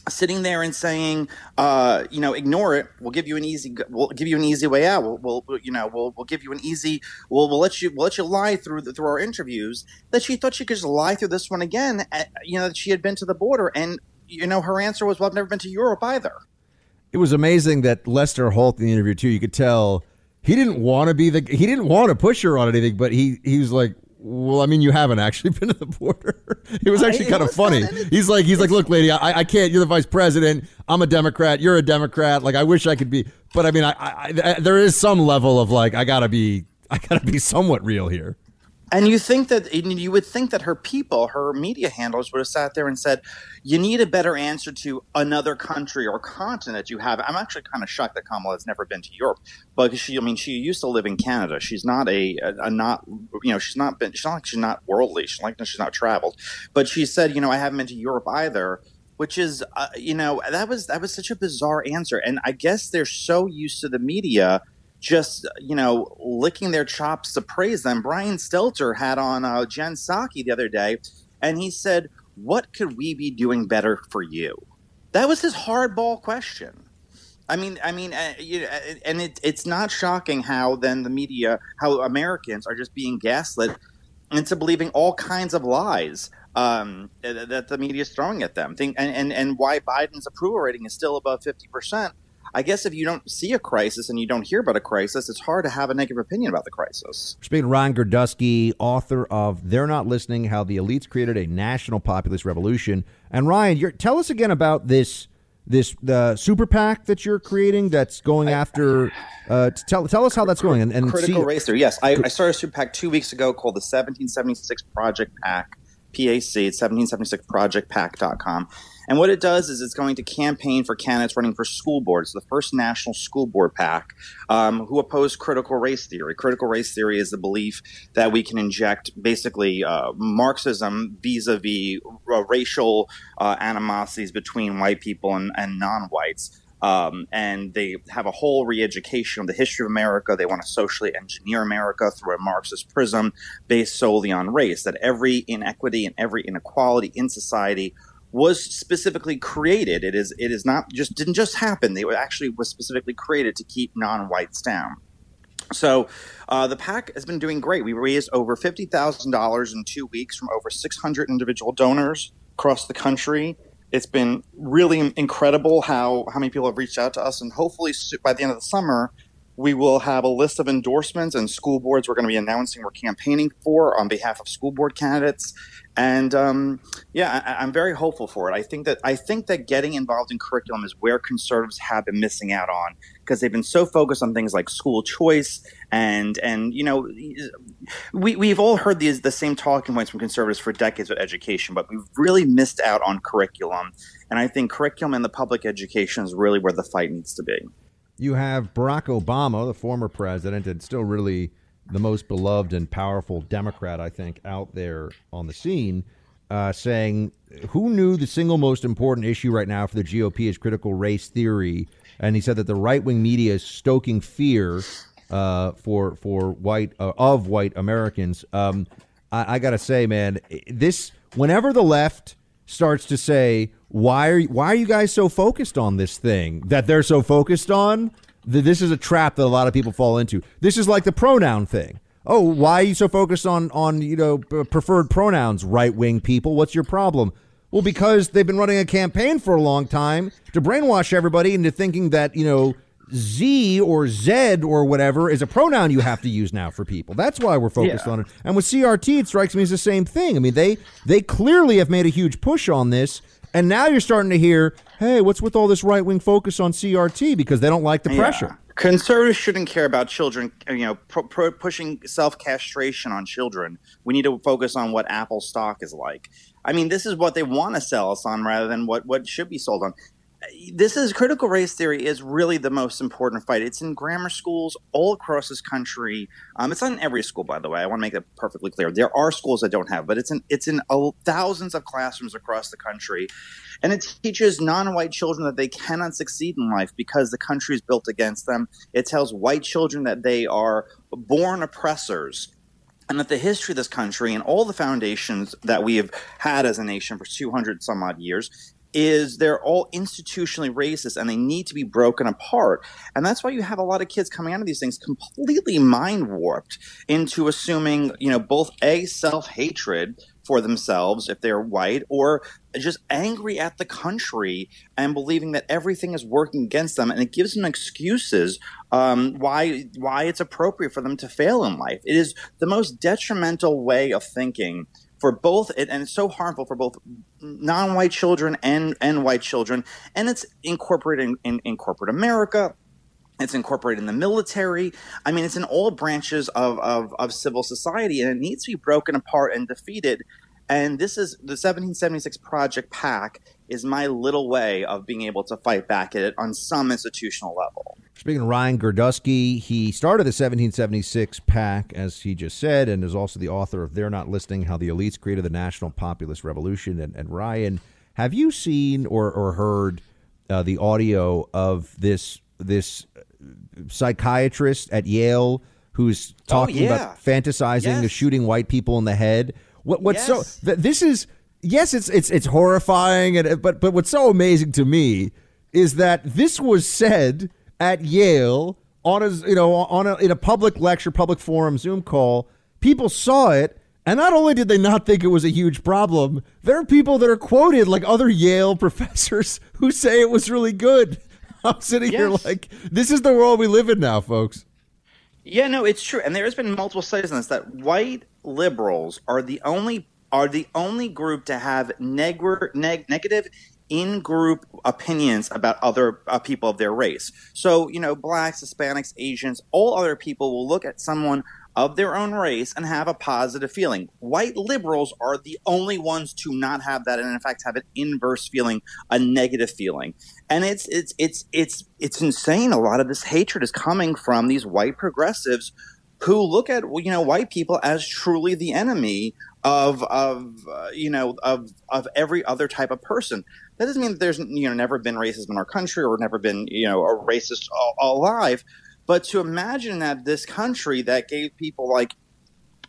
sitting there and saying, uh, you know, ignore it. We'll give you an easy. We'll give you an easy way out. We'll, we'll you know, we'll, we'll give you an easy. We'll, we'll let you. We'll let you lie through the, through our interviews. That she thought she could just lie through this one again. At, you know, that she had been to the border, and you know, her answer was, "Well, I've never been to Europe either." It was amazing that Lester Holt in the interview too. You could tell he didn't want to be the he didn't want to push her on anything, but he he was like, well, I mean, you haven't actually been to the border. it was actually kind of funny. He's like, he's like, look, lady, I, I can't. You're the vice president. I'm a Democrat. You're a Democrat. Like, I wish I could be, but I mean, I, I, I there is some level of like, I gotta be, I gotta be somewhat real here. And you think that you would think that her people, her media handlers, would have sat there and said, "You need a better answer to another country or continent you have." I'm actually kind of shocked that Kamala has never been to Europe, but she, I mean, she used to live in Canada. She's not a, a, a not, you know, she's not been. She's not she's not worldly. She's like she's not traveled, but she said, you know, I haven't been to Europe either which is uh, you know that was that was such a bizarre answer and i guess they're so used to the media just you know licking their chops to praise them. Brian Stelter had on uh, Jen Psaki the other day, and he said, "What could we be doing better for you?" That was his hardball question. I mean, I mean, uh, you know, and it, it's not shocking how then the media, how Americans are just being gaslit into believing all kinds of lies um, that the media is throwing at them. Think, and, and and why Biden's approval rating is still above fifty percent I guess if you don't see a crisis and you don't hear about a crisis, it's hard to have a negative opinion about the crisis. Speaking of Ryan Girdusky, author of They're Not Listening How the Elites Created a National Populist Revolution. And Ryan, tell us again about this this the super PAC that you're creating that's going after. Uh, tell tell us how that's going and, and critical see, race theory. Yes, I, I started a super PAC two weeks ago called the 1776 Project PAC. PAC. It's 1776projectpac.com. And what it does is it's going to campaign for candidates running for school boards, the first national school board PAC, um, who oppose critical race theory. Critical race theory is the belief that we can inject basically uh, Marxism vis a vis racial uh, animosities between white people and, and non whites. Um, and they have a whole re-education of the history of America. They want to socially engineer America through a Marxist prism based solely on race. That every inequity and every inequality in society was specifically created. It is it is not just didn't just happen. They actually was specifically created to keep non-whites down. So uh, the PAC has been doing great. We raised over fifty thousand dollars in two weeks from over six hundred individual donors across the country. It's been really incredible how how many people have reached out to us, and hopefully by the end of the summer, we will have a list of endorsements and school boards we're going to be announcing we're campaigning for on behalf of school board candidates and um, yeah, I, am very hopeful for it. I think that I think that getting involved in curriculum is where conservatives have been missing out on because they've been so focused on things like school choice and and you know we we've all heard these the same talking points from conservatives for decades with education, but we've really missed out on curriculum. And I think curriculum and the public education is really where the fight needs to be. You have Barack Obama, the former president, and still really the most beloved and powerful Democrat, I think, out there on the scene, uh, saying, Who knew the single most important issue right now for the GOP is critical race theory? And he said that the right wing media is stoking fear uh, for for white uh, of white Americans. Um, I, I got to say, man, this whenever the left starts to say, "Why are why are you guys so focused on this thing that they're so focused on?" this is a trap that a lot of people fall into. This is like the pronoun thing. Oh, why are you so focused on on you know preferred pronouns, right wing people? What's your problem? Well, because they've been running a campaign for a long time to brainwash everybody into thinking that you know Z or Z or whatever is a pronoun you have to use now for people. That's why we're focused yeah. on it. And with CRT, it strikes me as the same thing. I mean, they they clearly have made a huge push on this, and now you're starting to hear, hey, what's with all this right wing focus on CRT because they don't like the pressure. Conservatives shouldn't care about children, you know, pro- pro- pushing self castration on children. We need to focus on what Apple stock is like. I mean, this is what they want to sell us on rather than what, what should be sold on this is critical race theory is really the most important fight. It's in grammar schools all across this country. Um, it's not in every school, by the way. I want to make that perfectly clear. There are schools that don't have, but it's in it's in uh, thousands of classrooms across the country, and it teaches non-white children that they cannot succeed in life because the country is built against them. It tells white children that they are born oppressors and that the history of this country and all the foundations that we have had as a nation for 200 some odd years is they're all institutionally racist and they need to be broken apart. And that's why you have a lot of kids coming out of these things completely mind warped into assuming, you know, both a self hatred for themselves if they're white or just angry at the country and believing that everything is working against them and it gives them excuses um, why why it's appropriate for them to fail in life it is the most detrimental way of thinking for both and it's so harmful for both non-white children and and white children. And it's incorporated in, in, in, corporate america. It's incorporated in the military. I mean it's in all branches of, of, of civil society and it needs to be broken apart and defeated. And this is the 1776 project pac is my little way of being able to fight back at it on some institutional level Speaking of Ryan Girdusky, he started the 1776 PAC, as he just said, and is also the author of They're Not Listening How the Elites Created the National Populist Revolution. And, and Ryan, have you seen or, or heard uh, the audio of this this psychiatrist at Yale who's oh, talking oh, yeah. about fantasizing yes. of shooting white people in the head? What, what's yes. so th- this is yes, it's it's it's horrifying, and but but what's so amazing to me is that this was said at Yale on a you know on a, in a public lecture, public forum, Zoom call. People saw it, and not only did they not think it was a huge problem, there are people that are quoted like other Yale professors who say it was really good. I'm sitting yes. here like this is the world we live in now, folks. Yeah, no, it's true, and there has been multiple studies on this that white liberals are the only are the only group to have neg- neg- negative in group opinions about other uh, people of their race. So, you know, blacks, Hispanics, Asians, all other people will look at someone of their own race and have a positive feeling. White liberals are the only ones to not have that and in fact have an inverse feeling, a negative feeling. And it's it's it's it's it's insane a lot of this hatred is coming from these white progressives who look at you know white people as truly the enemy of of uh, you know of of every other type of person. That doesn't mean that there's you know never been racism in our country or never been you know a racist alive, but to imagine that this country that gave people like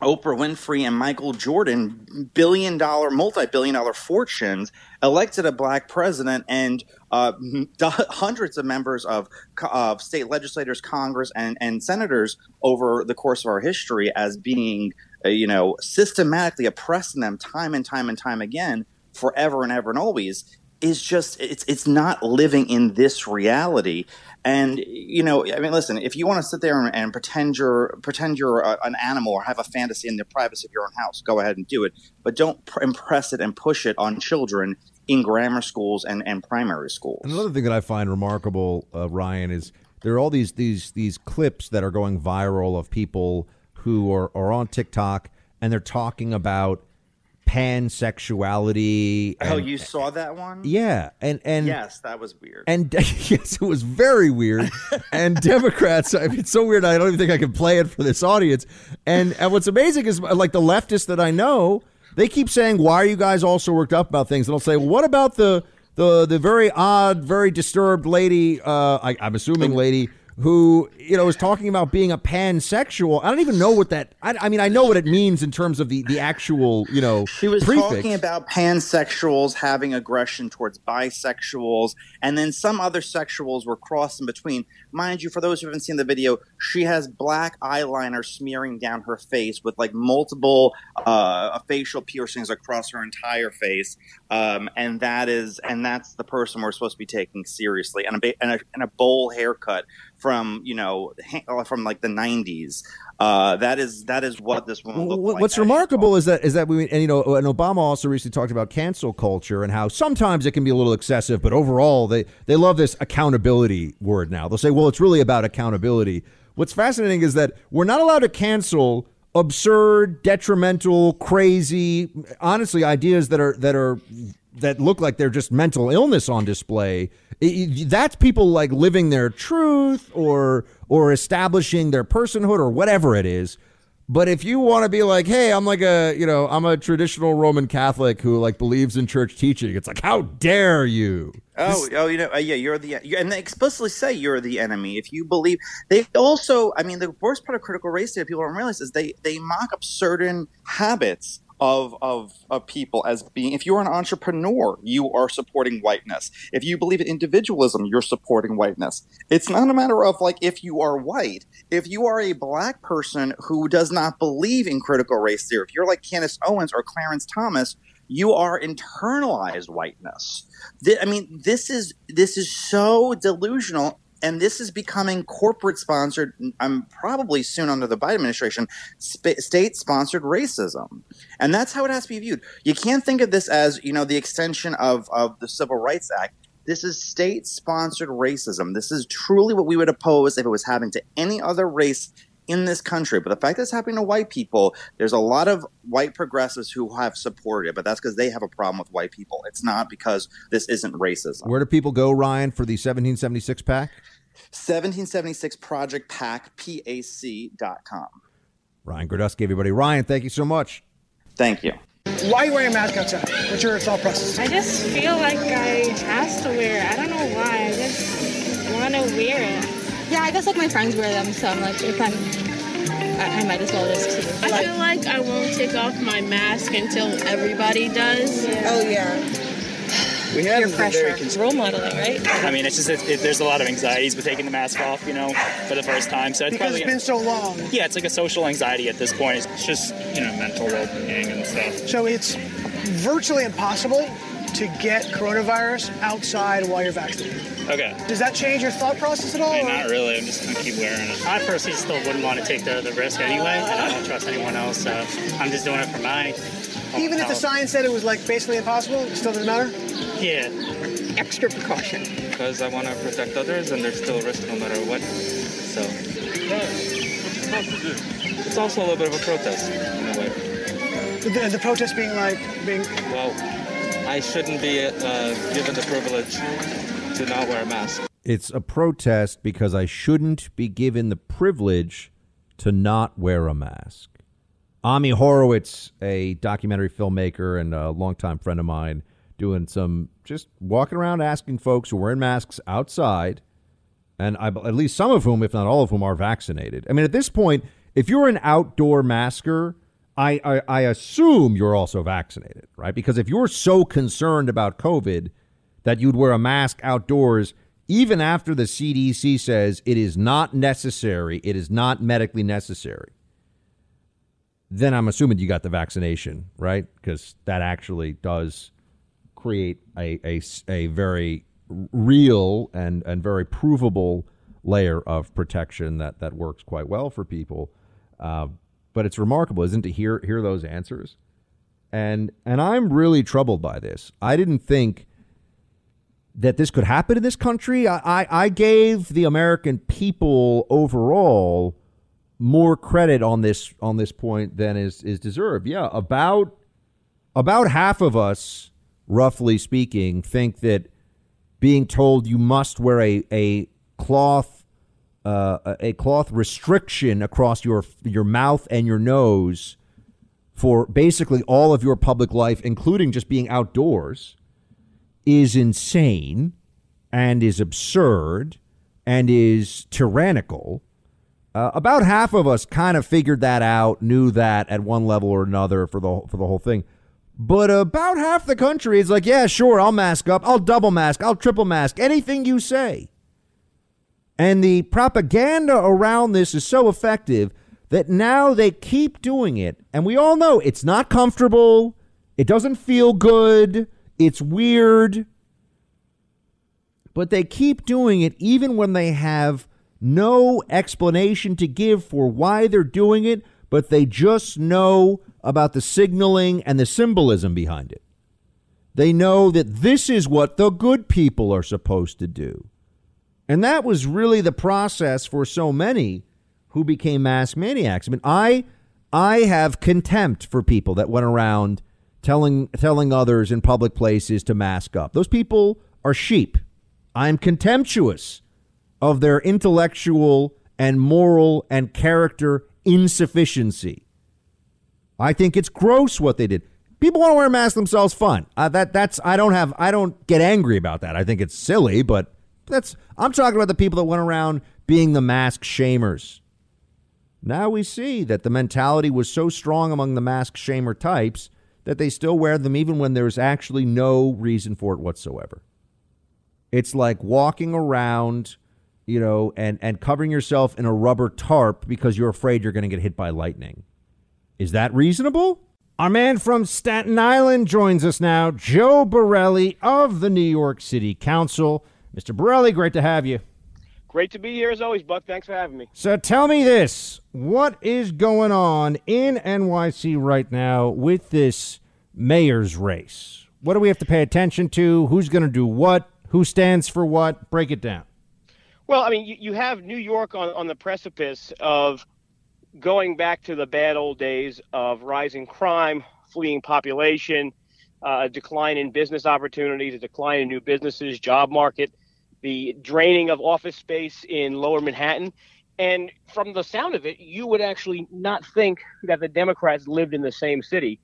Oprah Winfrey and Michael Jordan billion dollar, multi billion dollar fortunes, elected a black president and uh, hundreds of members of, of state legislators, Congress, and, and senators over the course of our history as being, uh, you know, systematically oppressing them time and time and time again, forever and ever and always, is just it's it's not living in this reality. And you know, I mean, listen, if you want to sit there and, and pretend you're pretend you're a, an animal or have a fantasy in the privacy of your own house, go ahead and do it. But don't pr- impress it and push it on children in grammar schools and, and primary schools. Another thing that I find remarkable, uh, Ryan, is there are all these these these clips that are going viral of people who are, are on TikTok and they're talking about pansexuality. oh, you saw that one? Yeah, and and yes, that was weird. and yes, it was very weird. and Democrats, I mean, it's so weird. I don't even think I can play it for this audience. And and what's amazing is like the leftists that I know, they keep saying, "Why are you guys all so worked up about things?" And I'll say, "Well, what about the the the very odd, very disturbed lady? Uh, I, I'm assuming lady." Who you know is talking about being a pansexual? I don't even know what that. I, I mean, I know what it means in terms of the the actual you know She was prefix. talking about pansexuals having aggression towards bisexuals, and then some other sexuals were crossed in between. Mind you, for those who haven't seen the video, she has black eyeliner smearing down her face with like multiple uh, facial piercings across her entire face, um, and that is and that's the person we're supposed to be taking seriously, and a and a, and a bowl haircut from you know from like the '90s. Uh, that is that is what this woman looked like. What's remarkable is that is that we and you know and Obama also recently talked about cancel culture and how sometimes it can be a little excessive, but overall they they love this accountability word now. They'll say, well, it's really about accountability. What's fascinating is that we're not allowed to cancel absurd, detrimental, crazy, honestly, ideas that are that are that look like they're just mental illness on display. I- I- that's people like living their truth or or establishing their personhood or whatever it is. But if you want to be like, hey, I'm like a, you know, I'm a traditional Roman Catholic who like believes in church teaching, it's like, how dare you? Oh, oh, you know, uh, yeah, you're the, and they explicitly say you're the enemy if you believe. They also, I mean, the worst part of critical race theory people don't realize is they they mock up certain habits of of of people as being. If you're an entrepreneur, you are supporting whiteness. If you believe in individualism, you're supporting whiteness. It's not a matter of like if you are white. If you are a black person who does not believe in critical race theory, if you're like Candace Owens or Clarence Thomas, you are internalized whiteness. I mean, this is this is so delusional, and this is becoming corporate sponsored. I'm probably soon under the Biden administration, sp- state sponsored racism, and that's how it has to be viewed. You can't think of this as you know the extension of of the Civil Rights Act. This is state sponsored racism. This is truly what we would oppose if it was happening to any other race in this country. But the fact that it's happening to white people, there's a lot of white progressives who have supported it, but that's because they have a problem with white people. It's not because this isn't racism. Where do people go, Ryan, for the 1776 PAC? 1776 Project PAC, PAC.com. Ryan Girdusky, everybody. Ryan, thank you so much. Thank you. Why are you wearing a mask outside? What's your thought process? I just feel like I have to wear it. I don't know why. I just want to wear it. Yeah, I guess like my friends wear them, so I'm like, if I'm, I, I might as well just too. I feel like I won't take off my mask until everybody does. Oh yeah. We have Peer been pressure. very cons- Role modeling, right? I mean, it's just it, it, there's a lot of anxieties with taking the mask off, you know, for the first time. So it's Because probably it's been so long. yeah, it's like a social anxiety at this point. It's just you know mental well-being and stuff. So it's virtually impossible to get coronavirus outside while you're vaccinated. Okay. Does that change your thought process at all? Hey, or- not really. I'm just gonna keep wearing it. I personally still wouldn't want to take the, the risk anyway, and I don't trust anyone else, so I'm just doing it for my Even if the science said it was like basically impossible, it still doesn't matter? Yeah. Extra precaution. Because I want to protect others and there's still a risk no matter what. So. It's also a little bit of a protest in a way. The, the protest being like, being. Well, I shouldn't be uh, given the privilege to not wear a mask. It's a protest because I shouldn't be given the privilege to not wear a mask. Ami Horowitz, a documentary filmmaker and a longtime friend of mine, doing some just walking around asking folks who are wearing masks outside, and I, at least some of whom, if not all of whom, are vaccinated. I mean, at this point, if you're an outdoor masker, I, I, I assume you're also vaccinated, right? Because if you're so concerned about COVID that you'd wear a mask outdoors, even after the CDC says it is not necessary, it is not medically necessary, then I'm assuming you got the vaccination, right? Because that actually does create a, a, a very real and, and very provable layer of protection that, that works quite well for people. Uh, but it's remarkable, isn't it, to hear hear those answers? And and I'm really troubled by this. I didn't think that this could happen in this country. I, I, I gave the American people overall more credit on this on this point than is is deserved. Yeah, about about half of us, roughly speaking, think that being told you must wear a a cloth uh, a cloth restriction across your your mouth and your nose for basically all of your public life, including just being outdoors, is insane and is absurd and is tyrannical. Uh, about half of us kind of figured that out, knew that at one level or another for the for the whole thing. But about half the country is like, yeah, sure, I'll mask up, I'll double mask, I'll triple mask, anything you say. And the propaganda around this is so effective that now they keep doing it. And we all know it's not comfortable. It doesn't feel good. It's weird. But they keep doing it even when they have no explanation to give for why they're doing it, but they just know about the signaling and the symbolism behind it. They know that this is what the good people are supposed to do. And that was really the process for so many who became mask maniacs. I mean, I I have contempt for people that went around telling telling others in public places to mask up. Those people are sheep. I'm contemptuous of their intellectual and moral and character insufficiency. I think it's gross what they did. People want to wear masks themselves. Fun. Uh, that that's I don't have I don't get angry about that. I think it's silly, but that's I'm talking about the people that went around being the mask shamers. Now we see that the mentality was so strong among the mask shamer types that they still wear them even when there's actually no reason for it whatsoever. It's like walking around, you know, and, and covering yourself in a rubber tarp because you're afraid you're going to get hit by lightning. Is that reasonable? Our man from Staten Island joins us now, Joe Borelli of the New York City Council. Mr. Borelli, great to have you. Great to be here as always, Buck. Thanks for having me. So tell me this what is going on in NYC right now with this mayor's race? What do we have to pay attention to? Who's going to do what? Who stands for what? Break it down. Well, I mean, you, you have New York on, on the precipice of going back to the bad old days of rising crime, fleeing population, uh, a decline in business opportunities, a decline in new businesses, job market the draining of office space in lower Manhattan. And from the sound of it, you would actually not think that the Democrats lived in the same city.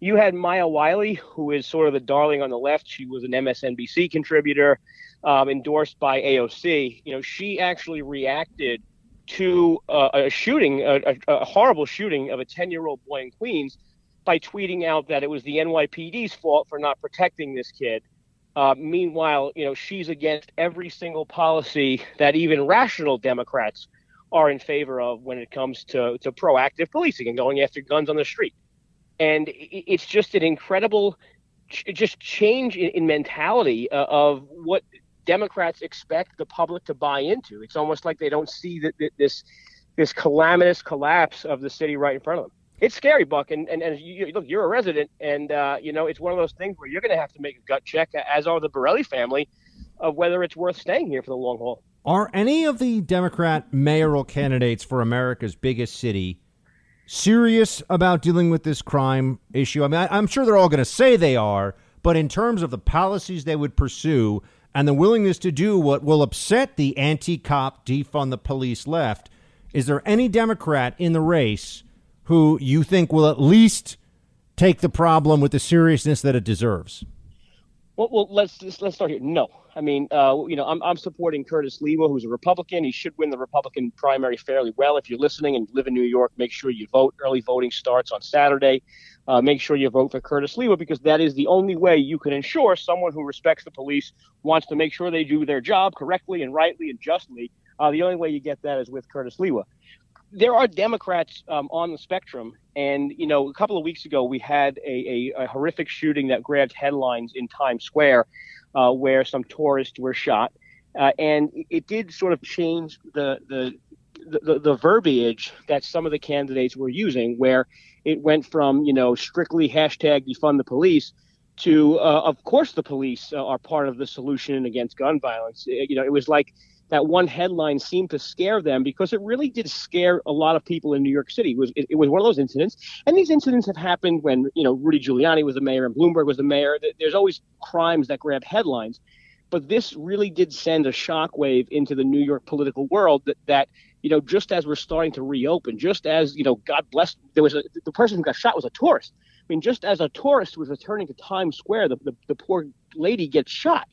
You had Maya Wiley, who is sort of the darling on the left. She was an MSNBC contributor, um, endorsed by AOC. You know, she actually reacted to uh, a shooting, a, a, horrible shooting of a 10 year old boy in Queens by tweeting out that it was the NYPD's fault for not protecting this kid. Uh, meanwhile, you know, she's against every single policy that even rational Democrats are in favor of when it comes to, to proactive policing and going after guns on the street. And it's just an incredible ch- just change in, in mentality uh, of what Democrats expect the public to buy into. It's almost like they don't see that this this calamitous collapse of the city right in front of them. It's scary, Buck. And and, and you, look, you're a resident, and uh, you know it's one of those things where you're going to have to make a gut check, as are the Borelli family, of whether it's worth staying here for the long haul. Are any of the Democrat mayoral candidates for America's biggest city serious about dealing with this crime issue? I mean, I, I'm sure they're all going to say they are, but in terms of the policies they would pursue and the willingness to do what will upset the anti-cop, defund the police left, is there any Democrat in the race? Who you think will at least take the problem with the seriousness that it deserves? Well, well let's let's start here. No, I mean, uh, you know, I'm I'm supporting Curtis Sliwa, who's a Republican. He should win the Republican primary fairly well. If you're listening and live in New York, make sure you vote. Early voting starts on Saturday. Uh, make sure you vote for Curtis Sliwa because that is the only way you can ensure someone who respects the police wants to make sure they do their job correctly and rightly and justly. Uh, the only way you get that is with Curtis Sliwa there are Democrats um, on the spectrum, and you know, a couple of weeks ago we had a, a, a horrific shooting that grabbed headlines in Times Square, uh, where some tourists were shot, uh, and it did sort of change the, the the the verbiage that some of the candidates were using, where it went from you know strictly hashtag defund the police to uh, of course the police uh, are part of the solution against gun violence. You know, it was like that one headline seemed to scare them because it really did scare a lot of people in New York City. It was it, it, was one of those incidents, and these incidents have happened when you know Rudy Giuliani was the mayor and Bloomberg was the mayor. There's always crimes that grab headlines, but this really did send a shockwave into the New York political world that that you know just as we're starting to reopen, just as you know, God bless, there was a, the person who got shot was a tourist. I mean, just as a tourist was returning to Times Square, the, the, the poor lady gets shot.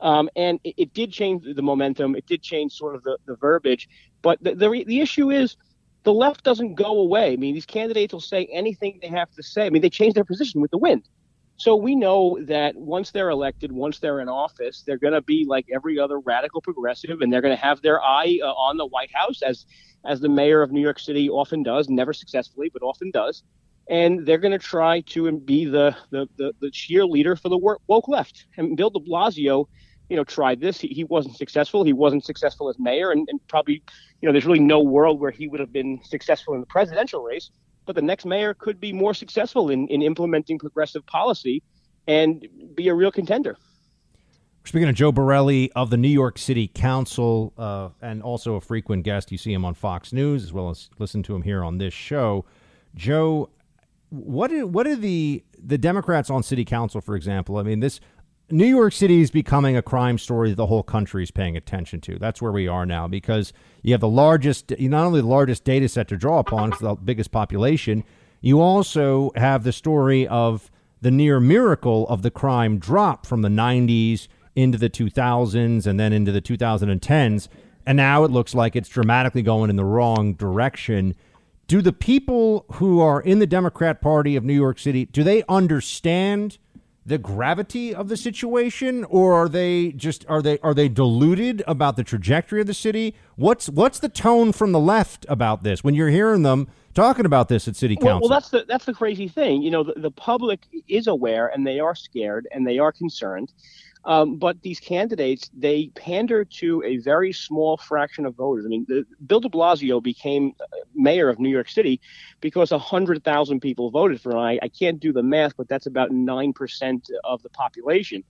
Um, and it, it, did change the momentum. It did change sort of the, the verbiage. But the, the, the issue is the left doesn't go away. I mean, these candidates will say anything they have to say. I mean, they change their position with the wind. So we know that once they're elected, once they're in office, they're going to be like every other radical progressive, and they're going to have their eye uh, on the White House, as as the mayor of New York City often does, never successfully, but often does. And they're going to try to be the the the, the cheerleader for the woke left. And Bill De Blasio you know, tried this. He, he wasn't successful. He wasn't successful as mayor, and, and probably, you know, there's really no world where he would have been successful in the presidential race. But the next mayor could be more successful in, in implementing progressive policy and be a real contender. Speaking of Joe Borelli of the New York City Council, uh, and also a frequent guest, you see him on Fox News as well as listen to him here on this show. Joe, what are, what are the the Democrats on City Council, for example? I mean, this New York City is becoming a crime story that the whole country is paying attention to. That's where we are now because you have the largest, not only the largest data set to draw upon, it's the biggest population, you also have the story of the near miracle of the crime drop from the 90s into the 2000s and then into the 2010s. And now it looks like it's dramatically going in the wrong direction. Do the people who are in the Democrat Party of New York City, do they understand – the gravity of the situation or are they just are they are they deluded about the trajectory of the city? What's what's the tone from the left about this when you're hearing them talking about this at city council well, well that's the that's the crazy thing. You know the, the public is aware and they are scared and they are concerned um, but these candidates, they pander to a very small fraction of voters. I mean, the, Bill de Blasio became uh, mayor of New York City because 100,000 people voted for him. I, I can't do the math, but that's about 9% of the population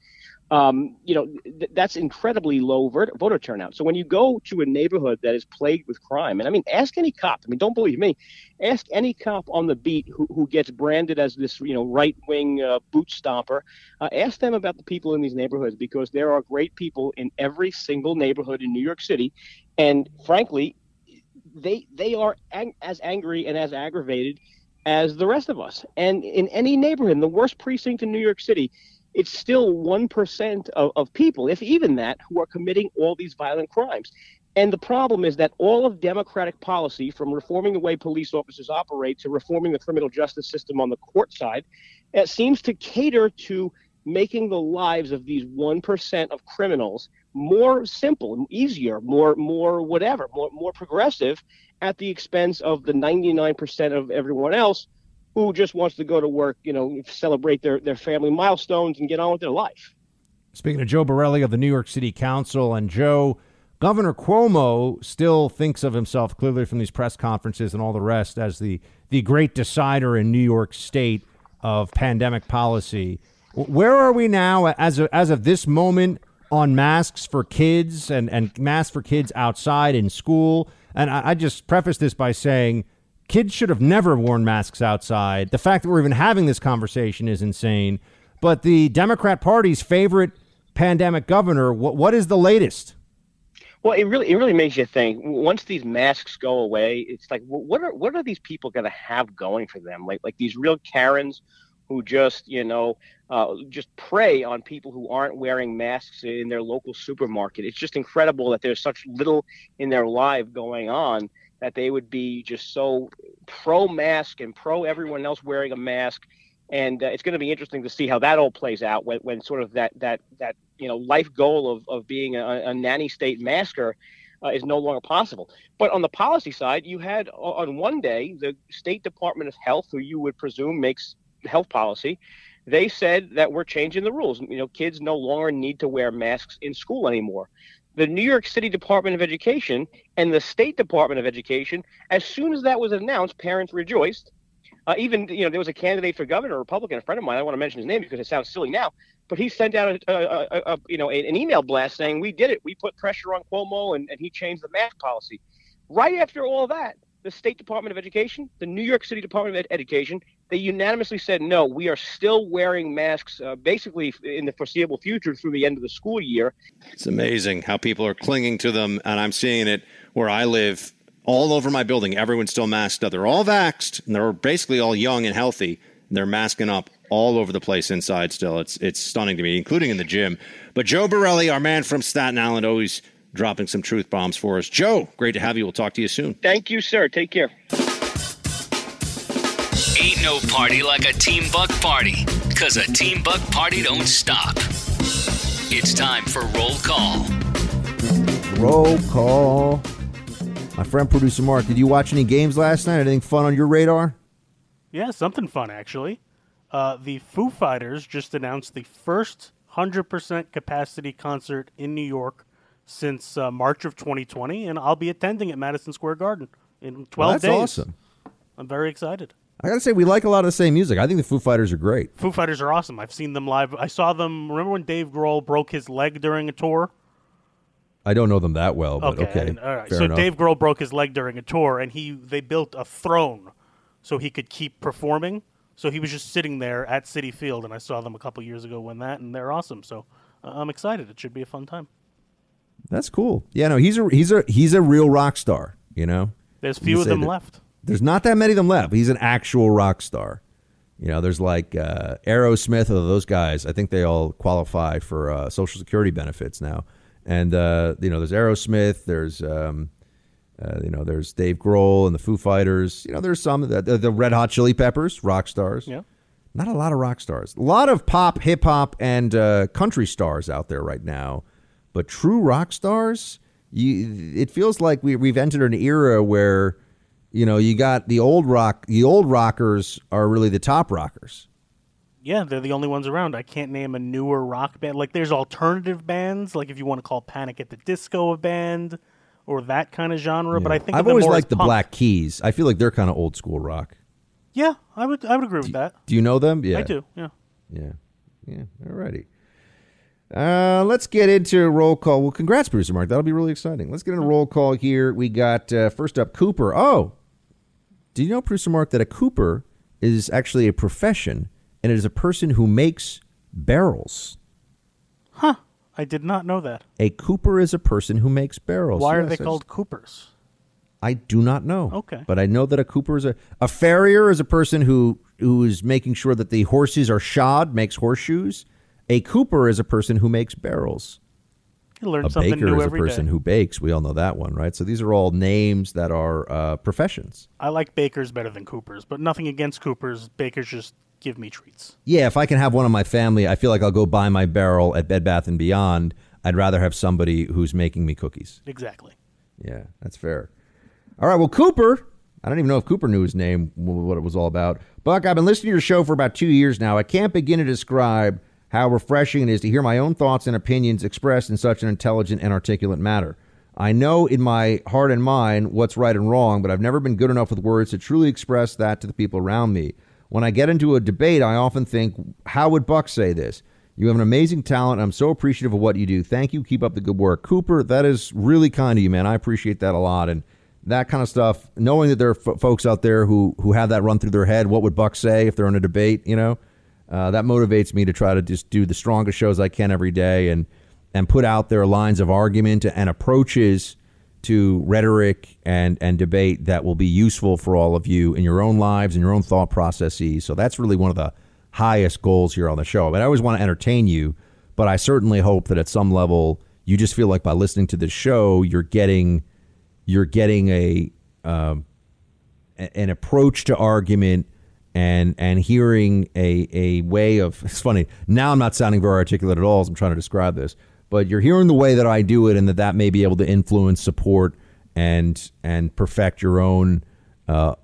um, you know, th- that's incredibly low voter, turnout. So when you go to a neighborhood that is plagued with crime, and I mean, ask any cop. I mean, don't believe me. Ask any cop on the beat who, who gets branded as this, you know, right wing uh, boot stomper. Uh, ask them about the people in these neighborhoods because there are great people in every single neighborhood in New York City, and frankly, they they are ang- as angry and as aggravated as the rest of us. And in any neighborhood, in the worst precinct in New York City it's still 1% of, of people, if even that, who are committing all these violent crimes. And the problem is that all of Democratic policy, from reforming the way police officers operate to reforming the criminal justice system on the court side, it seems to cater to making the lives of these 1% of criminals more simple, easier, more, more whatever, more, more progressive at the expense of the 99% of everyone else who just wants to go to work, you know, celebrate their, their family milestones and get on with their life. Speaking of Joe Borelli of the New York City Council, and Joe, Governor Cuomo still thinks of himself clearly from these press conferences and all the rest as the the great decider in New York State of pandemic policy. Where are we now as of, as of this moment on masks for kids and, and masks for kids outside in school? And I, I just preface this by saying kids should have never worn masks outside. The fact that we're even having this conversation is insane. But the Democrat Party's favorite pandemic governor, what, what is the latest? Well, it really it really makes you think. Once these masks go away, it's like what are what are these people going to have going for them? Like like these real Karens who just you know uh, just prey on people who aren't wearing masks in their local supermarket. It's just incredible that there's such little in their life going on that they would be just so pro mask and pro everyone else wearing a mask. And uh, it's going to be interesting to see how that all plays out when, when sort of that that that you know life goal of, of being a, a nanny state masker uh, is no longer possible. But on the policy side, you had on one day the State Department of Health, who you would presume makes health policy, they said that we're changing the rules. You know, kids no longer need to wear masks in school anymore. The New York City Department of Education and the State Department of Education, as soon as that was announced, parents rejoiced. Uh, even you know there was a candidate for governor, a Republican, a friend of mine. I want to mention his name because it sounds silly now, but he sent out a, a, a, a you know an email blast saying we did it. We put pressure on Cuomo and, and he changed the mask policy. Right after all that, the State Department of Education, the New York City Department of Ed- Education, they unanimously said no. We are still wearing masks, uh, basically in the foreseeable future through the end of the school year. It's amazing how people are clinging to them, and I'm seeing it where I live. All over my building, everyone's still masked up. They're all vaxxed, and they're basically all young and healthy. And they're masking up all over the place inside still. It's it's stunning to me, including in the gym. But Joe Borelli, our man from Staten Island, always dropping some truth bombs for us. Joe, great to have you. We'll talk to you soon. Thank you, sir. Take care. Ain't no party like a Team Buck party, because a Team Buck party don't stop. It's time for roll call. Roll call. My friend producer Mark, did you watch any games last night? Anything fun on your radar? Yeah, something fun actually. Uh, the Foo Fighters just announced the first 100% capacity concert in New York since uh, March of 2020, and I'll be attending at Madison Square Garden in 12 Well, that's days. awesome. I'm very excited. I gotta say, we like a lot of the same music. I think the Foo Fighters are great. Foo Fighters are awesome. I've seen them live. I saw them. Remember when Dave Grohl broke his leg during a tour? I don't know them that well, but okay. and- all right. fair So enough. Dave Grohl broke his leg during a tour, and he they built a throne so he could keep performing. So he was just sitting there at Citi Field, and I saw them a couple years ago when that, and they're awesome. So uh, I'm excited. It should be a fun time. That's cool. Yeah, no, he's a he's a he's a real rock star. You know, There's few of them left. There's not that many of them left. He's an actual rock star. You know, there's like uh, Aerosmith or those guys. I think they all qualify for uh, Social Security benefits now. And uh, you know, there's Aerosmith. There's um, uh, you know, there's Dave Grohl and the Foo Fighters. You know, there's some the, the, the Red Hot Chili Peppers, rock stars. Yeah. Not a lot of rock stars. A lot of pop, hip hop, and uh, country stars out there right now. But true rock stars, you, it feels like we, we've entered an era where, you know, you got the old rock, the old rockers are really the top rockers. Yeah, they're the only ones around. I can't name a newer rock band. Like there's alternative bands, like if you want to call Panic at the Disco a band or that kind of genre. But I think I've always liked the punk. Black Keys. I feel like they're kind of old school rock. Yeah, I would I would agree with that. Do you know them? Yeah, I do. Yeah. Yeah. Yeah. Alrighty. Uh, let's get into roll call. Well, congrats, producer Mark. That'll be really exciting. Let's get into roll call here. We got uh, first up Cooper. Oh, do you know, producer Mark, that a Cooper is actually a profession, and it is a person who makes barrels. Huh. I did not know that. A Cooper is a person who makes barrels. Why are Yes, they I called just- Coopers? I do not know. Okay. But I know that a Cooper is a a farrier is a person who who is making sure that the horses are shod, makes horseshoes. A Cooper is a person who makes barrels. You learn a something baker new is a person day. who bakes. We all know that one, right? So these are all names that are uh, professions. I like bakers better than Coopers, but nothing against Coopers. Bakers just give me treats. Yeah, if I can have one in my family, I feel like I'll go buy my barrel at Bed Bath and Beyond. I'd rather have somebody who's making me cookies. Exactly. Yeah, that's fair. All right, well, Cooper, I don't even know if Cooper knew his name, what it was all about. Buck, I've been listening to your show for about two years now. I can't begin to describe how refreshing it is to hear my own thoughts and opinions expressed in such an intelligent and articulate manner. I know in my heart and mind what's right and wrong, but I've never been good enough with words to truly express that to the people around me. When I get into a debate, I often think, how would Buck say this? You have an amazing talent. I'm so appreciative of what you do. Thank you. Keep up the good work. Cooper, that is really kind of you, man. I appreciate that a lot. And that kind of stuff, knowing that there are f- folks out there who, who have that run through their head, what would Buck say if they're in a debate, you know? Uh, that motivates me to try to just do the strongest shows I can every day and and put out their lines of argument and approaches to rhetoric and and debate that will be useful for all of you in your own lives and your own thought processes. So that's really one of the highest goals here on the show. But I always want to entertain you, but I certainly hope that at some level you just feel like by listening to this show you're getting you're getting a um, an approach to argument and and hearing a a way of it's funny now I'm not sounding very articulate at all as I'm trying to describe this, but you're hearing the way that I do it and that that may be able to influence, support, and and perfect your own uh,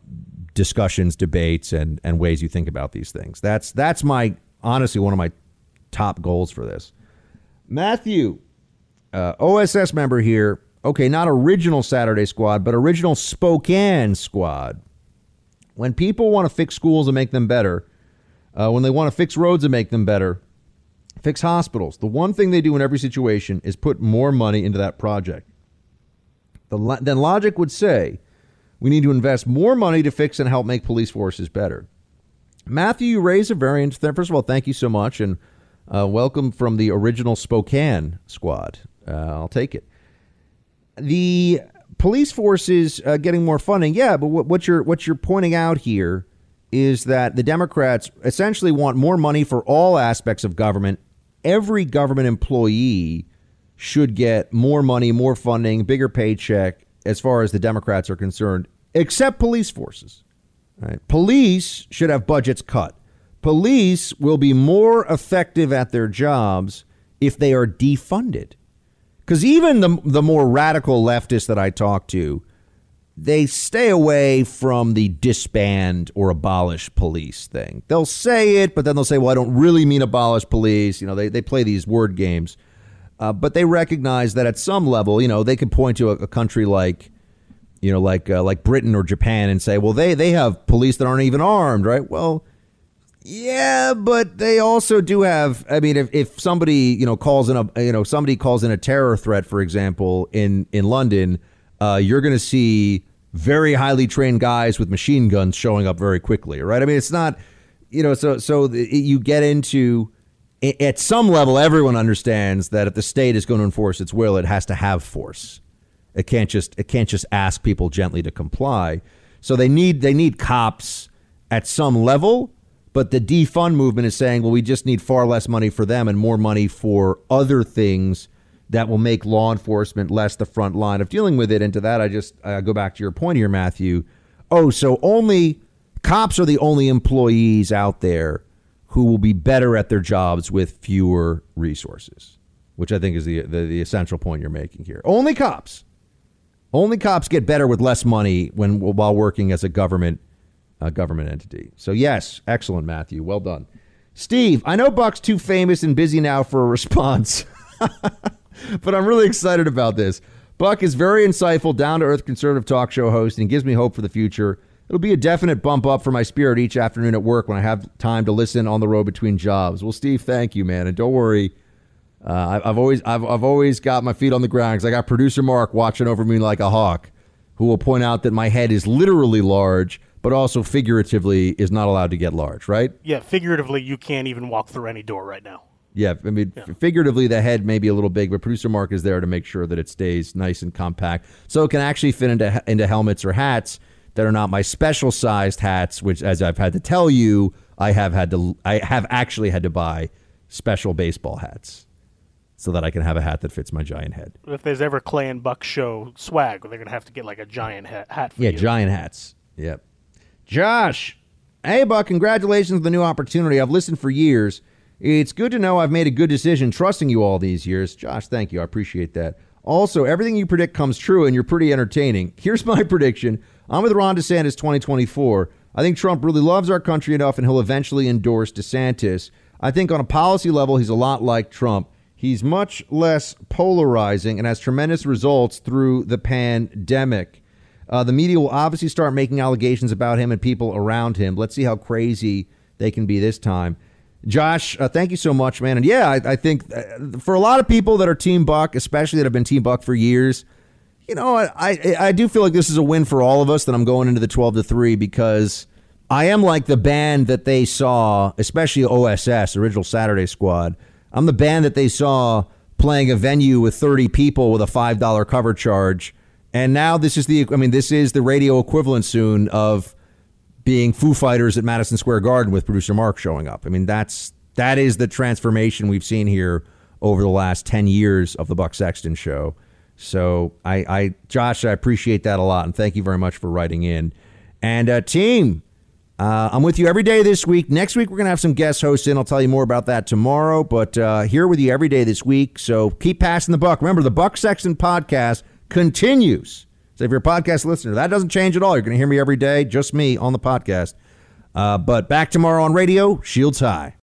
discussions, debates, and and ways you think about these things. That's that's my honestly one of my top goals for this. Matthew, uh, OSS member here. Okay, not original Saturday Squad, but original Spokane Squad. When people want to fix schools and make them better, uh, when they want to fix roads and make them better, fix hospitals, the one thing they do in every situation is put more money into that project. The, then logic would say we need to invest more money to fix and help make police forces better. Matthew, you raise a variant there. First of all, thank you so much, and uh, welcome from the original Spokane squad. Uh, I'll take it. The police forces uh, getting more funding, yeah, but what, what you're what you're pointing out here is that the Democrats essentially want more money for all aspects of government. Every government employee should get more money, more funding, bigger paycheck as far as the Democrats are concerned, except police forces. Right? Police should have budgets cut. Police will be more effective at their jobs if they are defunded. Because even the, the more radical leftists that I talk to, they stay away from the disband or abolish police thing. They'll say it, but then they'll say, well, I don't really mean abolish police. You know, they, they play these word games. Uh, but they recognize that at some level, you know, they could point to a, a country like, you know, like uh, like Britain or Japan and say, well, they they have police that aren't even armed, right? Well, yeah, but they also do have. I mean, if, if somebody you know calls in a you know somebody calls in a terror threat, for example, in in London, uh, you're going to see very highly trained guys with machine guns showing up very quickly, right? I mean, it's not you know so so you get into at some level, everyone understands that if the state is going to enforce its will, it has to have force. It can't just it can't just ask people gently to comply. So they need they need cops at some level, but the defund movement is saying, well, we just need far less money for them and more money for other things that will make law enforcement less the front line of dealing with it. And to that, I just uh, go back to your point here, Matthew. Oh, so only cops are the only employees out there who will be better at their jobs with fewer resources, which I think is the, the, the essential point you're making here. Only cops. Only cops get better with less money when while working as a government uh, government entity. So yes, excellent, Matthew. Well done, Steve. I know Buck's too famous and busy now for a response, but I'm really excited about this. Buck is very insightful, down to earth conservative talk show host, and gives me hope for the future. It'll be a definite bump up for my spirit each afternoon at work when I have time to listen on the road between jobs. Well, Steve, thank you, man, and don't worry. Uh, I've always I've, I've always got my feet on the ground because I got producer Mark watching over me like a hawk, who will point out that my head is literally large, but also figuratively is not allowed to get large. Right? Yeah, figuratively, you can't even walk through any door right now. Yeah, I mean, yeah. figuratively, the head may be a little big, but producer Mark is there to make sure that it stays nice and compact, so it can actually fit into into helmets or hats that are not my special sized hats, which, as I've had to tell you, I have had to, I have actually had to buy special baseball hats so that I can have a hat that fits my giant head. If there's ever Clay and Buck show swag, they're gonna have to get like a giant hat. hat yeah, you. giant hats. Yep. Josh, hey Buck, congratulations on the new opportunity. I've listened for years. It's good to know I've made a good decision trusting you all these years. Josh, thank you. I appreciate that. Also, everything you predict comes true, and you're pretty entertaining. Here's my prediction I'm with Ron DeSantis 2024. I think Trump really loves our country enough and he'll eventually endorse DeSantis. I think on a policy level, he's a lot like Trump. He's much less polarizing and has tremendous results through the pandemic. Uh, the media will obviously start making allegations about him and people around him. Let's see how crazy they can be this time. Josh, uh, thank you so much, man. And yeah, I, I think uh, for a lot of people that are Team Buck, especially that have been Team Buck for years, you know, I, I, I do feel like this is a win for all of us that I'm going into the 12 to 3 because I am like the band that they saw, especially OSS, Original Saturday Squad. I'm the band that they saw playing a venue with 30 people with a $5 cover charge. And now this is the, I mean, this is the radio equivalent soon of being Foo Fighters at Madison Square Garden with producer Mark showing up. I mean, that's, that is the transformation we've seen here over the last 10 years of the Buck Sexton show. So I, I, Josh, I appreciate that a lot, and thank you very much for writing in. And uh, team, uh, I'm with you every day this week. Next week we're gonna have some guest hosts in. I'll tell you more about that tomorrow. But uh, here with you every day this week. So keep passing the buck. Remember, the Buck Sexton podcast continues. So if you're a podcast listener, that doesn't change at all. You're gonna hear me every day, just me on the podcast. Uh, but back tomorrow on radio, Shields High.